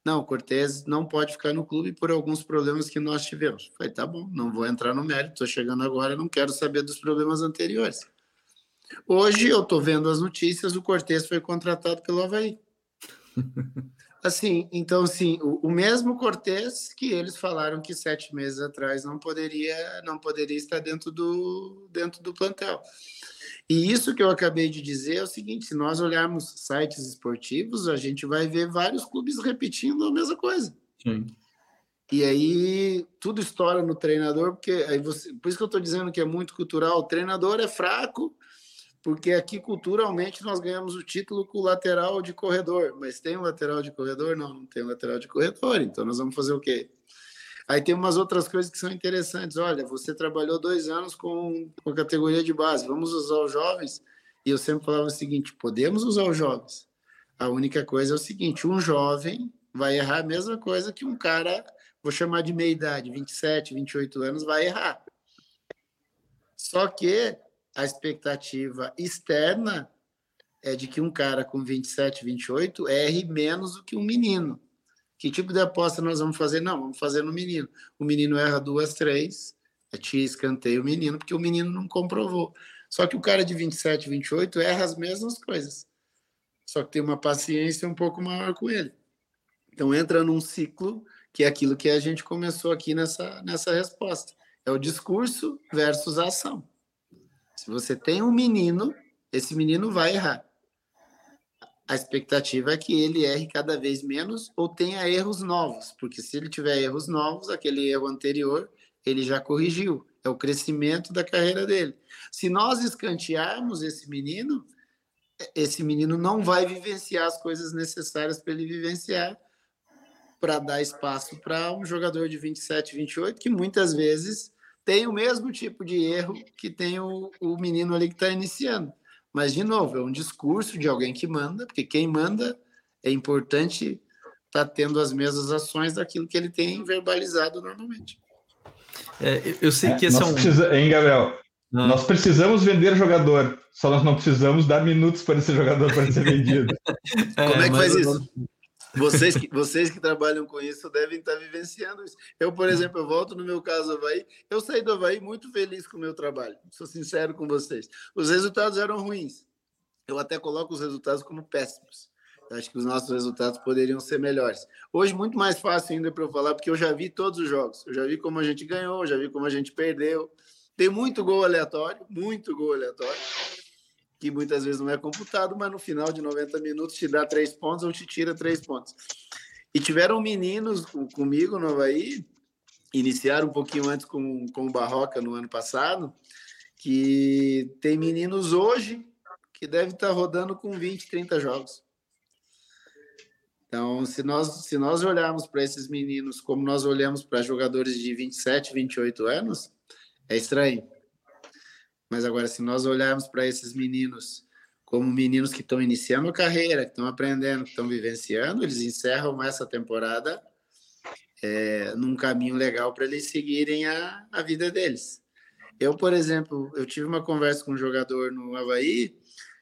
Não, o Cortez não pode ficar no clube por alguns problemas que nós tivemos. Falei, tá bom, não vou entrar no mérito, estou chegando agora, não quero saber dos problemas anteriores. Hoje eu estou vendo as notícias, o Cortez foi contratado pelo Havaí. Assim, então, assim, o, o mesmo Cortez que eles falaram que sete meses atrás não poderia, não poderia estar dentro do, dentro do plantel. E isso que eu acabei de dizer é o seguinte: se nós olharmos sites esportivos, a gente vai ver vários clubes repetindo a mesma coisa. Sim. E aí tudo estoura no treinador, porque aí você, por isso que eu estou dizendo que é muito cultural. O treinador é fraco, porque aqui culturalmente nós ganhamos o título com o lateral de corredor, mas tem um lateral de corredor? Não, não tem um lateral de corredor, então nós vamos fazer o quê? Aí tem umas outras coisas que são interessantes. Olha, você trabalhou dois anos com, com a categoria de base, vamos usar os jovens? E eu sempre falava o seguinte: podemos usar os jovens. A única coisa é o seguinte: um jovem vai errar a mesma coisa que um cara, vou chamar de meia idade, 27, 28 anos, vai errar. Só que a expectativa externa é de que um cara com 27, 28 erre menos do que um menino. Que tipo de aposta nós vamos fazer? Não, vamos fazer no menino. O menino erra duas, três, a tia escanteia o menino, porque o menino não comprovou. Só que o cara de 27, 28 erra as mesmas coisas. Só que tem uma paciência um pouco maior com ele. Então entra num ciclo que é aquilo que a gente começou aqui nessa, nessa resposta. É o discurso versus a ação. Se você tem um menino, esse menino vai errar. A expectativa é que ele erre cada vez menos ou tenha erros novos, porque se ele tiver erros novos, aquele erro anterior ele já corrigiu. É o crescimento da carreira dele. Se nós escantearmos esse menino, esse menino não vai vivenciar as coisas necessárias para ele vivenciar, para dar espaço para um jogador de 27, 28, que muitas vezes tem o mesmo tipo de erro que tem o, o menino ali que está iniciando. Mas, de novo, é um discurso de alguém que manda, porque quem manda é importante estar tá tendo as mesmas ações daquilo que ele tem verbalizado normalmente. É, eu sei que é, esse é um. Precisa, hein, Gabriel? Não. Nós precisamos vender jogador, só nós não precisamos dar minutos para esse jogador para ser vendido. é, Como é que faz isso? Vocês que, vocês que trabalham com isso devem estar vivenciando isso. Eu, por exemplo, eu volto no meu caso Havaí, eu saí do Havaí muito feliz com o meu trabalho, sou sincero com vocês. Os resultados eram ruins. Eu até coloco os resultados como péssimos. Eu acho que os nossos resultados poderiam ser melhores. Hoje, muito mais fácil ainda para eu falar, porque eu já vi todos os jogos. Eu já vi como a gente ganhou, já vi como a gente perdeu. Tem muito gol aleatório, muito gol aleatório que muitas vezes não é computado, mas no final de 90 minutos te dá três pontos ou te tira três pontos. E tiveram meninos comigo no Havaí, iniciaram um pouquinho antes com, com o Barroca no ano passado, que tem meninos hoje que devem estar rodando com 20, 30 jogos. Então, se nós, se nós olharmos para esses meninos como nós olhamos para jogadores de 27, 28 anos, é estranho. Mas agora, se nós olharmos para esses meninos como meninos que estão iniciando a carreira, que estão aprendendo, que estão vivenciando, eles encerram essa temporada é, num caminho legal para eles seguirem a, a vida deles. Eu, por exemplo, eu tive uma conversa com um jogador no Havaí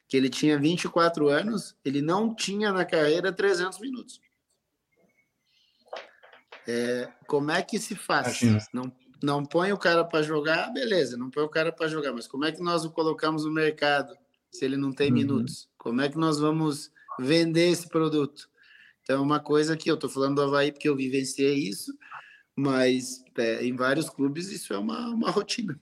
que ele tinha 24 anos, ele não tinha na carreira 300 minutos. É, como é que se faz? Não, não põe o cara para jogar, beleza, não põe o cara para jogar, mas como é que nós o colocamos no mercado se ele não tem uhum. minutos? Como é que nós vamos vender esse produto? Então, é uma coisa que eu estou falando do Havaí porque eu vivenciei isso, mas é, em vários clubes isso é uma, uma rotina.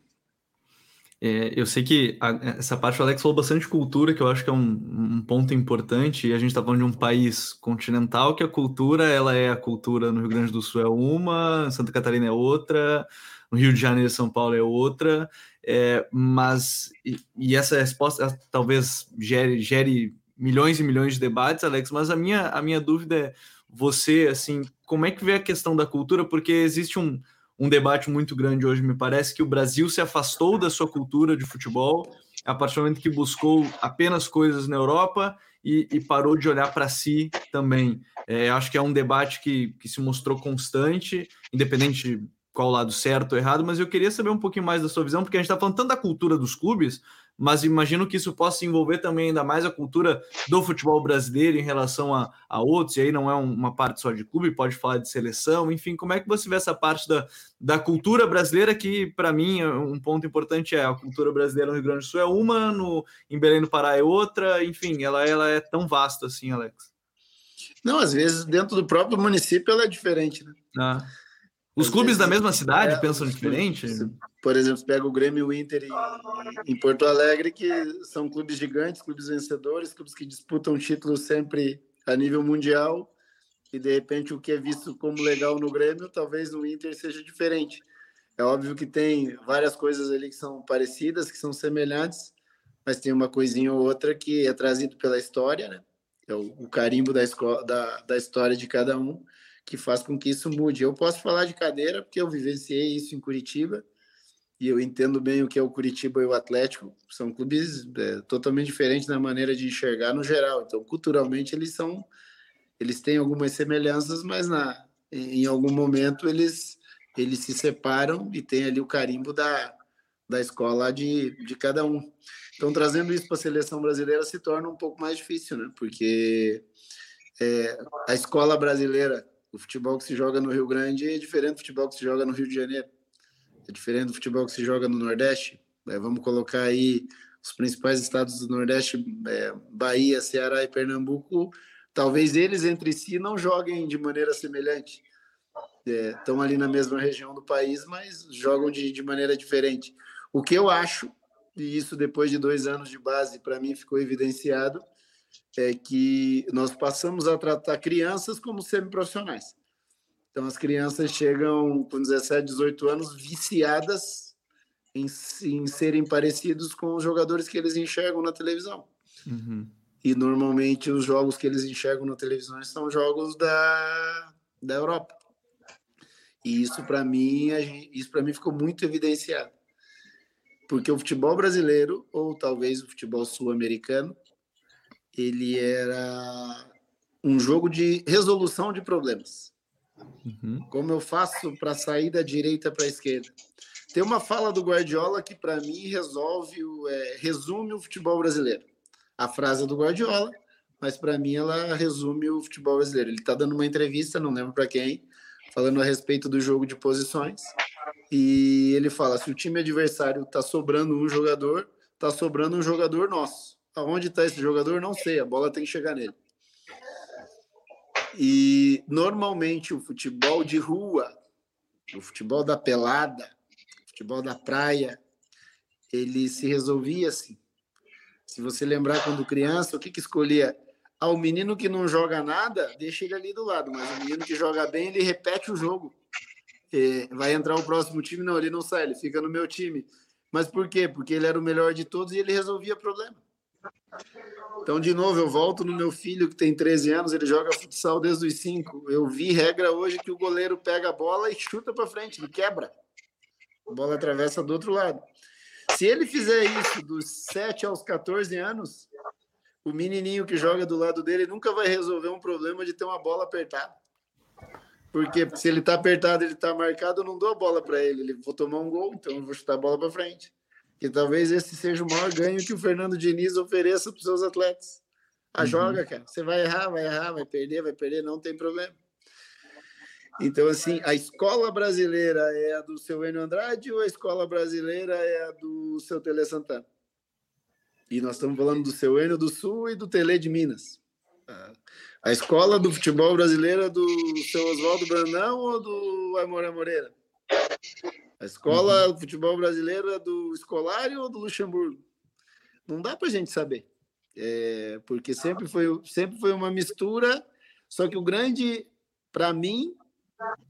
É, eu sei que a, essa parte o Alex falou bastante de cultura, que eu acho que é um, um ponto importante, e a gente está falando de um país continental, que a cultura, ela é a cultura no Rio Grande do Sul é uma, Santa Catarina é outra, no Rio de Janeiro e São Paulo é outra, é, mas, e, e, essa resposta talvez gere, gere milhões e milhões de debates, Alex, mas a minha, a minha dúvida é, você, assim, como é que vê a questão da cultura, porque existe um um debate muito grande hoje. Me parece que o Brasil se afastou da sua cultura de futebol a partir do momento que buscou apenas coisas na Europa e, e parou de olhar para si também. É, acho que é um debate que, que se mostrou constante, independente de qual lado certo ou errado, mas eu queria saber um pouquinho mais da sua visão, porque a gente está falando tanto da cultura dos clubes, mas imagino que isso possa envolver também ainda mais a cultura do futebol brasileiro em relação a, a outros, e aí não é uma parte só de clube, pode falar de seleção, enfim, como é que você vê essa parte da, da cultura brasileira, que para mim um ponto importante é a cultura brasileira no Rio Grande do Sul é uma, no, em Belém do Pará é outra, enfim, ela, ela é tão vasta assim, Alex. Não, às vezes dentro do próprio município ela é diferente, né? Ah. Os clubes da mesma cidade é, pensam diferente? Por exemplo, pega o Grêmio e o Inter em, em, Porto Alegre, que são clubes gigantes, clubes vencedores, clubes que disputam títulos sempre a nível mundial, e de repente o que é visto como legal no Grêmio, talvez no Inter seja diferente. É óbvio que tem várias coisas ali que são parecidas, que são semelhantes, mas tem uma coisinha ou outra que é trazido pela história, né? É o, o carimbo da, da, da história de cada um que faz com que isso mude. Eu posso falar de cadeira porque eu vivenciei isso em Curitiba e eu entendo bem o que é o Curitiba e o Atlético. São clubes é, totalmente diferentes na maneira de enxergar no geral. Então, culturalmente, eles são, eles têm algumas semelhanças, mas na, em algum momento eles, eles se separam e tem ali o carimbo da, da escola de, de cada um. Então, trazendo isso para a seleção brasileira se torna um pouco mais difícil, né? Porque é, a escola brasileira o futebol que se joga no Rio Grande é diferente do futebol que se joga no Rio de Janeiro. É diferente do futebol que se joga no Nordeste. É, vamos colocar aí os principais estados do Nordeste, é, Bahia, Ceará e Pernambuco. Talvez eles entre si não joguem de maneira semelhante. É, estão ali na mesma região do país, mas jogam de, de maneira diferente. O que eu acho, e isso depois de dois anos de base, para mim ficou evidenciado, é que nós passamos a tratar crianças como semiprofissionais. Então, as crianças chegam com 17, 18 anos viciadas em, em serem parecidos com os jogadores que eles enxergam na televisão. Uhum. E normalmente os jogos que eles enxergam na televisão são jogos da, da Europa. E isso para mim, isso para mim ficou muito evidenciado. Porque o futebol brasileiro ou talvez o futebol sul-americano ele era um jogo de resolução de problemas. Uhum. Como eu faço para sair da direita para a esquerda? Tem uma fala do Guardiola que para mim resolve, o, é, resume o futebol brasileiro. A frase do Guardiola: mas para mim ela resume o futebol brasileiro. Ele está dando uma entrevista, não lembro para quem, falando a respeito do jogo de posições. E ele fala: se o time adversário está sobrando um jogador, está sobrando um jogador nosso. Aonde está esse jogador? Não sei, a bola tem que chegar nele. E normalmente o futebol de rua, o futebol da pelada, o futebol da praia, ele se resolvia assim. Se você lembrar quando criança, o que, que escolhia? Ah, o menino que não joga nada, deixa ele ali do lado, mas o menino que joga bem, ele repete o jogo. E vai entrar o próximo time, não, ele não sai, ele fica no meu time. Mas por quê? Porque ele era o melhor de todos e ele resolvia problema. Então, de novo, eu volto no meu filho que tem 13 anos, ele joga futsal desde os 5. Eu vi regra hoje que o goleiro pega a bola e chuta para frente, ele quebra. A bola atravessa do outro lado. Se ele fizer isso dos 7 aos 14 anos, o menininho que joga do lado dele nunca vai resolver um problema de ter uma bola apertada. Porque se ele está apertado, ele está marcado, eu não dou a bola para ele. Ele vou tomar um gol, então eu vou chutar a bola para frente. Que talvez esse seja o maior ganho que o Fernando Diniz ofereça para os seus atletas. A ah, uhum. joga, cara. Você vai errar, vai errar, vai perder, vai perder, não tem problema. Então, assim, a escola brasileira é a do seu Enio Andrade ou a escola brasileira é a do seu Tele Santana? E nós estamos falando do seu Enio do Sul e do Tele de Minas. A escola do futebol brasileiro é do seu Oswaldo Brandão ou do Aimoré Moreira? A escola uhum. do futebol brasileiro é do Escolário ou do Luxemburgo? Não dá para a gente saber. É, porque sempre foi, sempre foi uma mistura, só que o grande, para mim,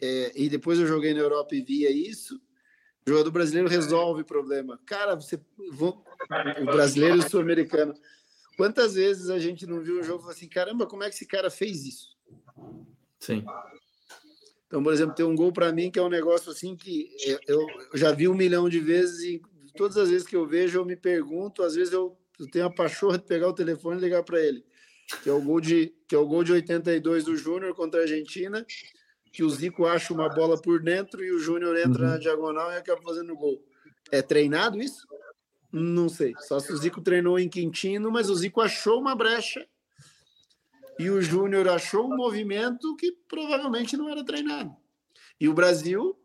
é, e depois eu joguei na Europa e via isso, o jogador brasileiro resolve o problema. Cara, você, o brasileiro e o sul-americano, quantas vezes a gente não viu um jogo e falou assim, caramba, como é que esse cara fez isso? Sim. Então, por exemplo, tem um gol para mim que é um negócio assim que eu, já vi um milhão de vezes e todas as vezes que eu vejo eu me pergunto, às vezes eu, eu tenho a pachorra de pegar o telefone e ligar para ele, que é o gol de que é o gol de 82 do Júnior contra a Argentina, que o Zico acha uma bola por dentro e o Júnior entra uhum. na diagonal e acaba fazendo o gol. É treinado isso? Não sei. Só se o Zico treinou em Quintino, mas o Zico achou uma brecha e o Júnior achou um movimento que provavelmente não era treinado. E o Brasil,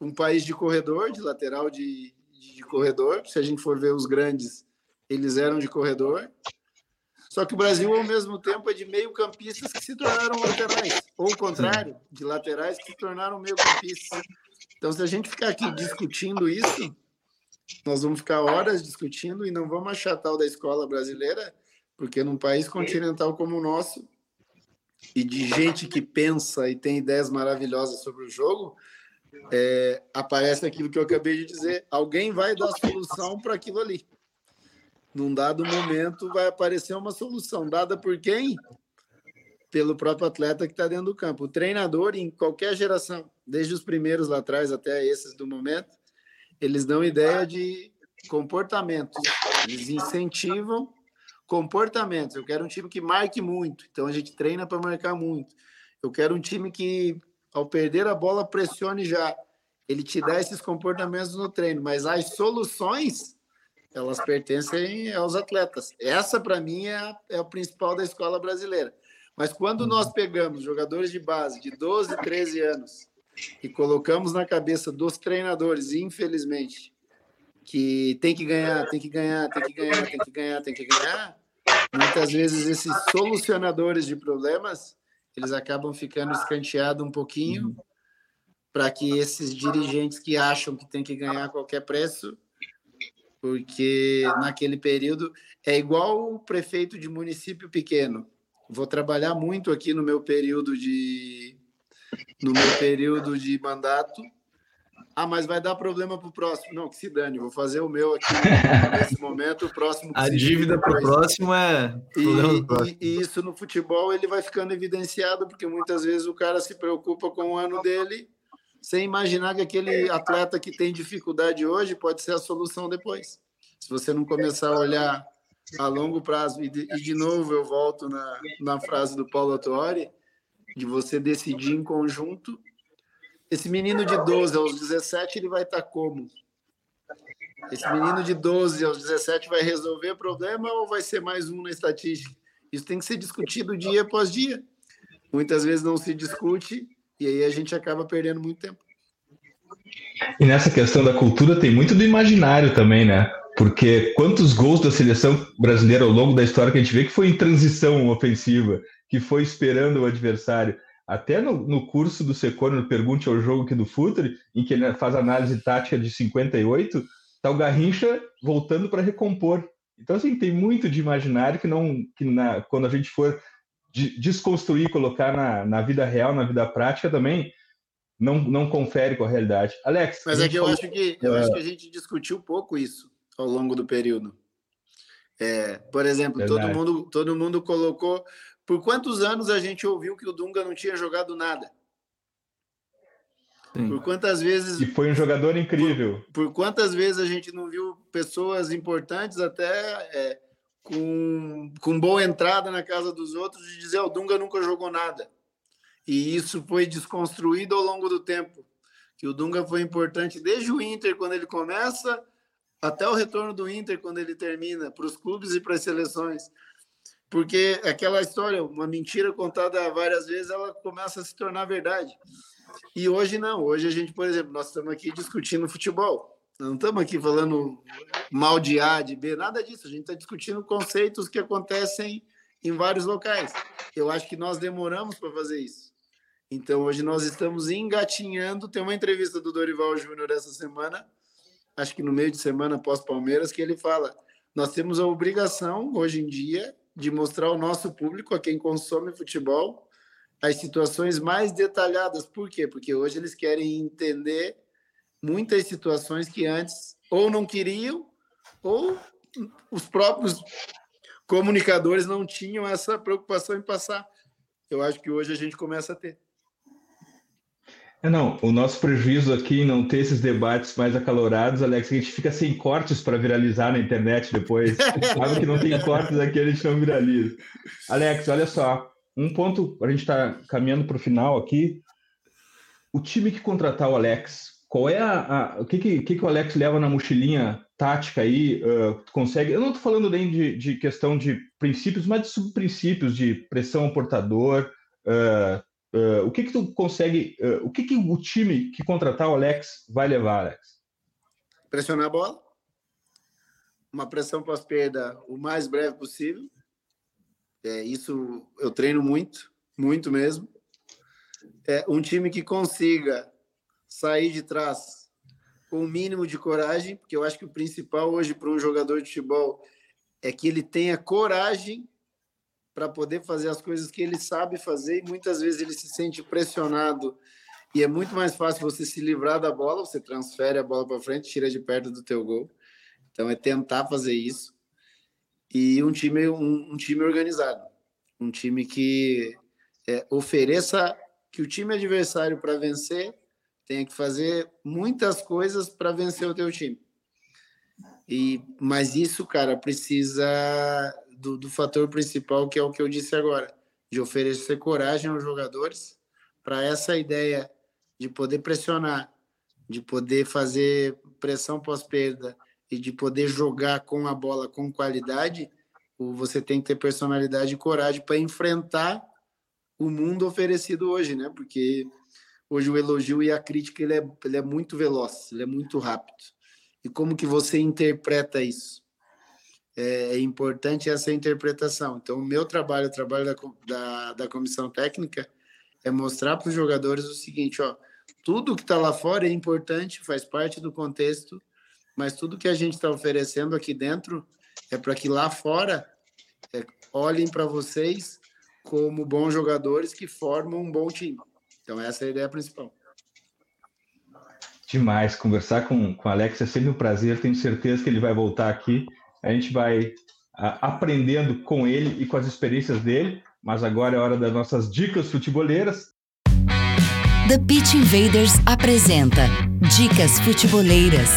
um país de corredor, de lateral de, de corredor, se a gente for ver os grandes, eles eram de corredor. Só que o Brasil, ao mesmo tempo, é de meio-campistas que se tornaram laterais, ou o contrário, de laterais que se tornaram meio-campistas. Então, se a gente ficar aqui discutindo isso, nós vamos ficar horas discutindo e não vamos achar tal da escola brasileira porque num país continental como o nosso, e de gente que pensa e tem ideias maravilhosas sobre o jogo, é, aparece aquilo que eu acabei de dizer. Alguém vai dar solução para aquilo ali. Num dado momento, vai aparecer uma solução. Dada por quem? Pelo próprio atleta que está dentro do campo. O treinador, em qualquer geração, desde os primeiros lá atrás até esses do momento, eles dão ideia de comportamentos. Eles incentivam comportamentos. Eu quero um time que marque muito. Então a gente treina para marcar muito. Eu quero um time que, ao perder a bola, pressione já. Ele te dá esses comportamentos no treino, mas as soluções elas pertencem aos atletas. Essa, para mim, é, a, é o principal da escola brasileira. Mas quando nós pegamos jogadores de base de 12, 13 anos e colocamos na cabeça dos treinadores, infelizmente, que tem que ganhar, tem que ganhar, tem que ganhar, tem que ganhar, tem que ganhar, muitas vezes esses solucionadores de problemas, eles acabam ficando escanteados um pouquinho para que esses dirigentes que acham que tem que ganhar a qualquer preço, porque naquele período é igual o prefeito de município pequeno. Vou trabalhar muito aqui no meu período de no meu período de mandato ah, mas vai dar problema para o próximo. Não, que se dane, vou fazer o meu aqui nesse momento, o próximo. A dívida para o próximo é. E, próximo. E, e, isso no futebol ele vai ficando evidenciado, porque muitas vezes o cara se preocupa com o ano dele, sem imaginar que aquele atleta que tem dificuldade hoje pode ser a solução depois. Se você não começar a olhar a longo prazo, e de, e de novo eu volto na, na frase do Paulo Autori, de você decidir em conjunto esse menino de 12 aos 17, ele vai estar como? Esse menino de 12 aos 17 vai resolver problema ou vai ser mais um na estatística? Isso tem que ser discutido dia após dia. Muitas vezes não se discute e aí a gente acaba perdendo muito tempo. E nessa questão da cultura tem muito do imaginário também, né? Porque quantos gols da seleção brasileira ao longo da história que a gente vê que foi em transição ofensiva, que foi esperando o adversário. Até no, no curso do Secone, no Pergunte ao Jogo aqui do Futre, em que ele faz análise tática de 58, tá o Garrincha voltando para recompor. Então, assim, tem muito de imaginário que não que na, quando a gente for de, desconstruir, colocar na, na vida real, na vida prática também, não, não confere com a realidade. Alex. Mas é que eu, falou... acho que eu acho que a gente discutiu pouco isso ao longo do período. É, por exemplo, todo mundo, todo mundo colocou. Por quantos anos a gente ouviu que o Dunga não tinha jogado nada? Sim. Por quantas vezes. E foi um jogador incrível. Por, por, quantas vezes a gente não viu pessoas importantes até é, com, com boa entrada na casa dos outros de dizer: o Dunga nunca jogou nada. E isso foi desconstruído ao longo do tempo. Que o Dunga foi importante desde o Inter, quando ele começa, até o retorno do Inter, quando ele termina, para os clubes e para as seleções. Porque aquela história, uma mentira contada várias vezes, ela começa a se tornar verdade. E hoje não. Hoje a gente, por exemplo, nós estamos aqui discutindo futebol. Não estamos aqui falando mal de A, de B, nada disso. A gente está discutindo conceitos que acontecem em vários locais. Eu acho que nós demoramos para fazer isso. Então, hoje nós estamos engatinhando. Tem uma entrevista do Dorival Júnior essa semana, acho que no meio de semana pós-Palmeiras, que ele fala: nós temos a obrigação, hoje em dia, de mostrar ao nosso público, a quem consome futebol, as situações mais detalhadas. Por quê? Porque hoje eles querem entender muitas situações que antes ou não queriam, ou os próprios comunicadores não tinham essa preocupação em passar. Eu acho que hoje a gente começa a ter. É, não, o nosso prejuízo aqui em não ter esses debates mais acalorados, Alex, a gente fica sem cortes para viralizar na internet depois. Sabe que não tem cortes aqui, a gente não viraliza. Alex, olha só, um ponto, a gente está caminhando para o final aqui. O time que contratar o Alex, qual é a, a o que, que, que, o Alex leva na mochilinha tática aí? Uh, consegue? Eu não estou falando nem de, de, questão de princípios, mas de subprincípios de pressão ao portador, uh, Uh, o que que tu consegue, uh, o que que o time que contratar o Alex vai levar, Alex? Pressionar a bola, uma pressão pós-perda o mais breve possível. É, isso eu treino muito, muito mesmo. É um time que consiga sair de trás com o mínimo de coragem, porque eu acho que o principal hoje para um jogador de futebol é que ele tenha coragem para poder fazer as coisas que ele sabe fazer e muitas vezes ele se sente pressionado e é muito mais fácil você se livrar da bola, você transfere a bola para frente, tira de perto do teu gol. Então é tentar fazer isso. E um time um, um time organizado, um time que é, ofereça que o time adversário para vencer tenha que fazer muitas coisas para vencer o teu time. E mas isso, cara, precisa do, do fator principal, que é o que eu disse agora, de oferecer coragem aos jogadores para essa ideia de poder pressionar, de poder fazer pressão pós-perda e de poder jogar com a bola com qualidade, você tem que ter personalidade e coragem para enfrentar o mundo oferecido hoje, né? Porque hoje o elogio e a crítica ele é, ele é muito veloz, ele é muito rápido. E como que você interpreta isso? É, é importante essa interpretação. Então, o meu trabalho, o trabalho da, da, da comissão técnica, é mostrar para os jogadores o seguinte: ó, tudo que está lá fora é importante, faz parte do contexto, mas tudo que a gente está oferecendo aqui dentro é para que lá fora é, olhem para vocês como bons jogadores que formam um bom time. Então, essa é a ideia principal. Demais. Conversar com, com o Alex é sempre um prazer. Tenho certeza que ele vai voltar aqui a gente vai aprendendo com ele e com as experiências dele, mas agora é hora das nossas dicas futeboleiras. The Pitch Invaders apresenta Dicas Futeboleiras.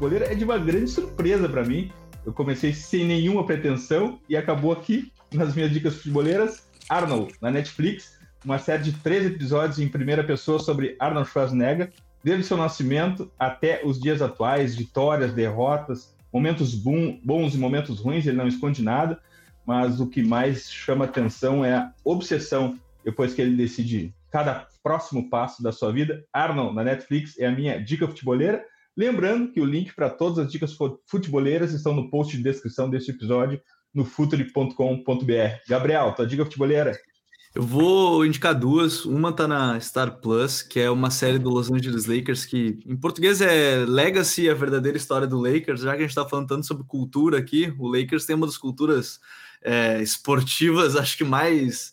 Futebolera é de uma grande surpresa para mim. Eu comecei sem nenhuma pretensão e acabou aqui nas minhas dicas futeboleiras. Arnold, na Netflix, uma série de três episódios em primeira pessoa sobre Arnold Schwarzenegger, desde seu nascimento até os dias atuais, vitórias, derrotas, momentos bons e momentos ruins, ele não esconde nada, mas o que mais chama atenção é a obsessão depois que ele decide cada próximo passo da sua vida. Arnold, na Netflix, é a minha dica futeboleira. Lembrando que o link para todas as dicas futeboleiras estão no post de descrição deste episódio no futuri.com.br. Gabriel, tua dica futeboleira? Eu vou indicar duas. Uma tá na Star Plus, que é uma série do Los Angeles Lakers, que em português é Legacy, a verdadeira história do Lakers. Já que a gente está falando tanto sobre cultura aqui, o Lakers tem uma das culturas é, esportivas, acho que mais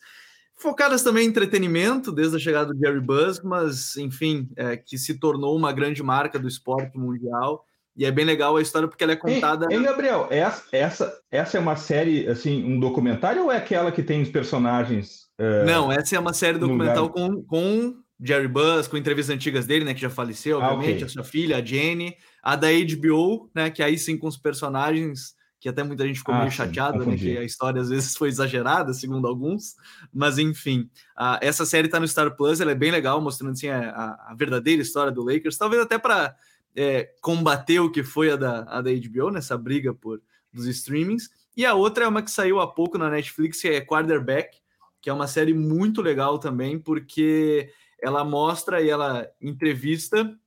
focadas também em entretenimento, desde a chegada do Jerry Buzz, mas enfim, é, que se tornou uma grande marca do esporte mundial. E é bem legal a história porque ela é contada. Ei, Gabriel, essa, essa, essa é uma série, assim, um documentário ou é aquela que tem os personagens? Uh, Não, essa é uma série documental com, com Jerry Buzz, com entrevistas antigas dele, né, que já faleceu, obviamente, ah, okay. a sua filha, a Jenny, a da HBO, né, que aí sim com os personagens que até muita gente ficou ah, meio chateada, né? Que a história às vezes foi exagerada, segundo alguns. Mas enfim, a, essa série tá no Star Plus, ela é bem legal, mostrando assim a, a verdadeira história do Lakers, talvez até para é, combater o que foi a da, a da HBO, nessa briga por dos streamings. E a outra é uma que saiu há pouco na Netflix, que é Quarterback, que é uma série muito legal também, porque ela mostra e ela entrevista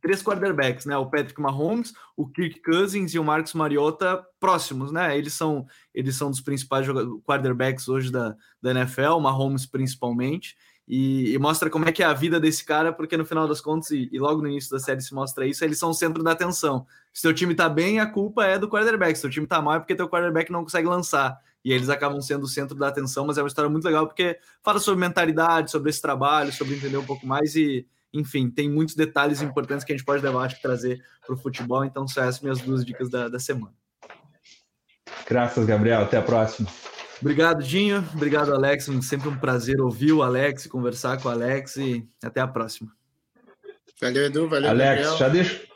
três quarterbacks, né? O Patrick Mahomes, o Kirk Cousins e o Marcos Mariota próximos, né? Eles são eles são dos principais quarterbacks hoje da, da NFL, Mahomes principalmente. E, e, mostra como é que é a vida desse cara, porque no final das contas, e, e, logo no início da série se mostra isso, eles são o centro da atenção. Se teu time tá bem, a culpa é do quarterback. Se teu time tá mal, é porque teu quarterback não consegue lançar. E eles acabam sendo o centro da atenção, mas é uma história muito legal, porque fala sobre mentalidade, sobre esse trabalho, sobre entender um pouco mais e enfim, tem muitos detalhes importantes que a gente pode levar, acho, trazer para o futebol. Então, são essas minhas duas dicas da, da semana. Graças, Gabriel. Até a próxima. Obrigado, Dinho. Obrigado, Alex. Sempre um prazer ouvir o Alex, conversar com o Alex e até a próxima. Valeu, Edu. Valeu, Alex. Gabriel. Já deixo...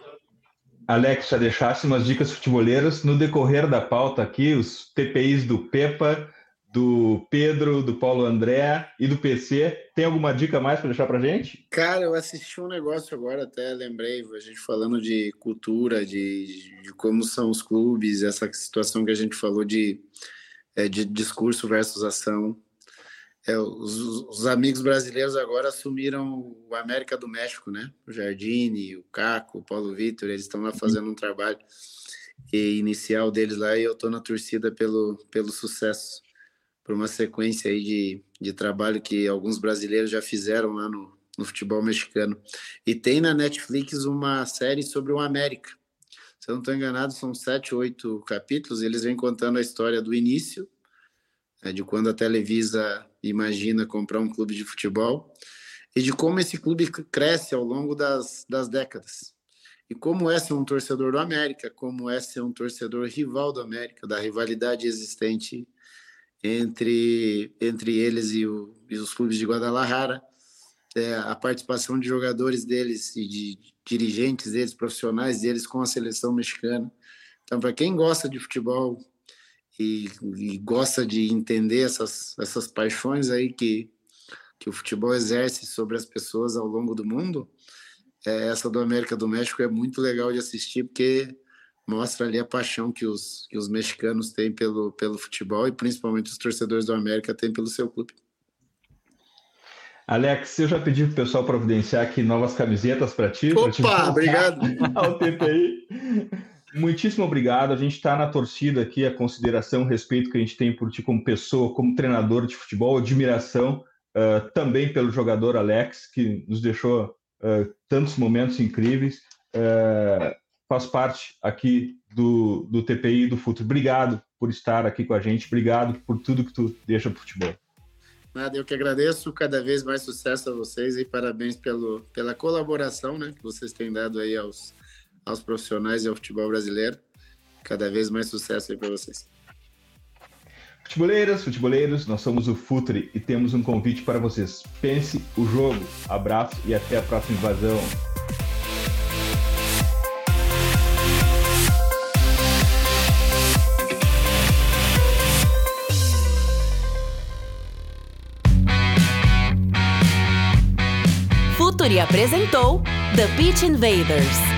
Alex, já deixasse umas dicas futeboleiras no decorrer da pauta aqui, os TPIs do Pepa, do Pedro, do Paulo André e do PC. Tem alguma dica mais para deixar para gente? Cara, eu assisti um negócio agora, até lembrei, a gente falando de cultura, de, de como são os clubes, essa situação que a gente falou de, é, de discurso versus ação. É, os, os, amigos brasileiros agora assumiram o América do México, né? O Jardine, o Caco, o Paulo Vitor, eles estão lá fazendo um trabalho inicial deles lá e eu estou na torcida pelo, pelo sucesso por uma sequência aí de, de trabalho que alguns brasileiros já fizeram lá no, no futebol mexicano. E tem na Netflix uma série sobre o América. Se eu não estou enganado, são sete, oito capítulos. Eles vêm contando a história do início, né, de quando a Televisa imagina comprar um clube de futebol, e de como esse clube cresce ao longo das, das décadas. E como é ser um torcedor do América, como é ser um torcedor rival do América, da rivalidade existente entre, entre eles e, o, e os clubes de Guadalajara, é, a participação de jogadores deles e de dirigentes deles, profissionais deles com a seleção mexicana. Então, para quem gosta de futebol e, e, gosta de entender essas, essas paixões aí que, que o futebol exerce sobre as pessoas ao longo do mundo, é, essa do América do México é muito legal de assistir, porque mostra ali a paixão que os, que os mexicanos têm pelo, pelo futebol e principalmente os torcedores do América têm pelo seu clube. Alex, eu já pedi para o pessoal providenciar aqui novas camisetas para ti. Opa, te obrigado. Ao TPI. Muitíssimo obrigado. A gente está na torcida aqui, a consideração, o respeito que a gente tem por ti como pessoa, como treinador de futebol, admiração uh, também pelo jogador Alex, que nos deixou uh, tantos momentos incríveis. Uh, faz parte aqui do, do TPI do Futuro. Obrigado por estar aqui com a gente, obrigado por tudo que tu deixa pro futebol. Nada, eu que agradeço, cada vez mais sucesso a vocês e parabéns pelo, pela colaboração né, que vocês têm dado aí aos, aos profissionais e ao futebol brasileiro. Cada vez mais sucesso aí para vocês. Futeboleiras, futeboleiros, nós somos o Futre e temos um convite para vocês. Pense o jogo. Abraço e até a próxima invasão. Apresentou The Pitch Invaders.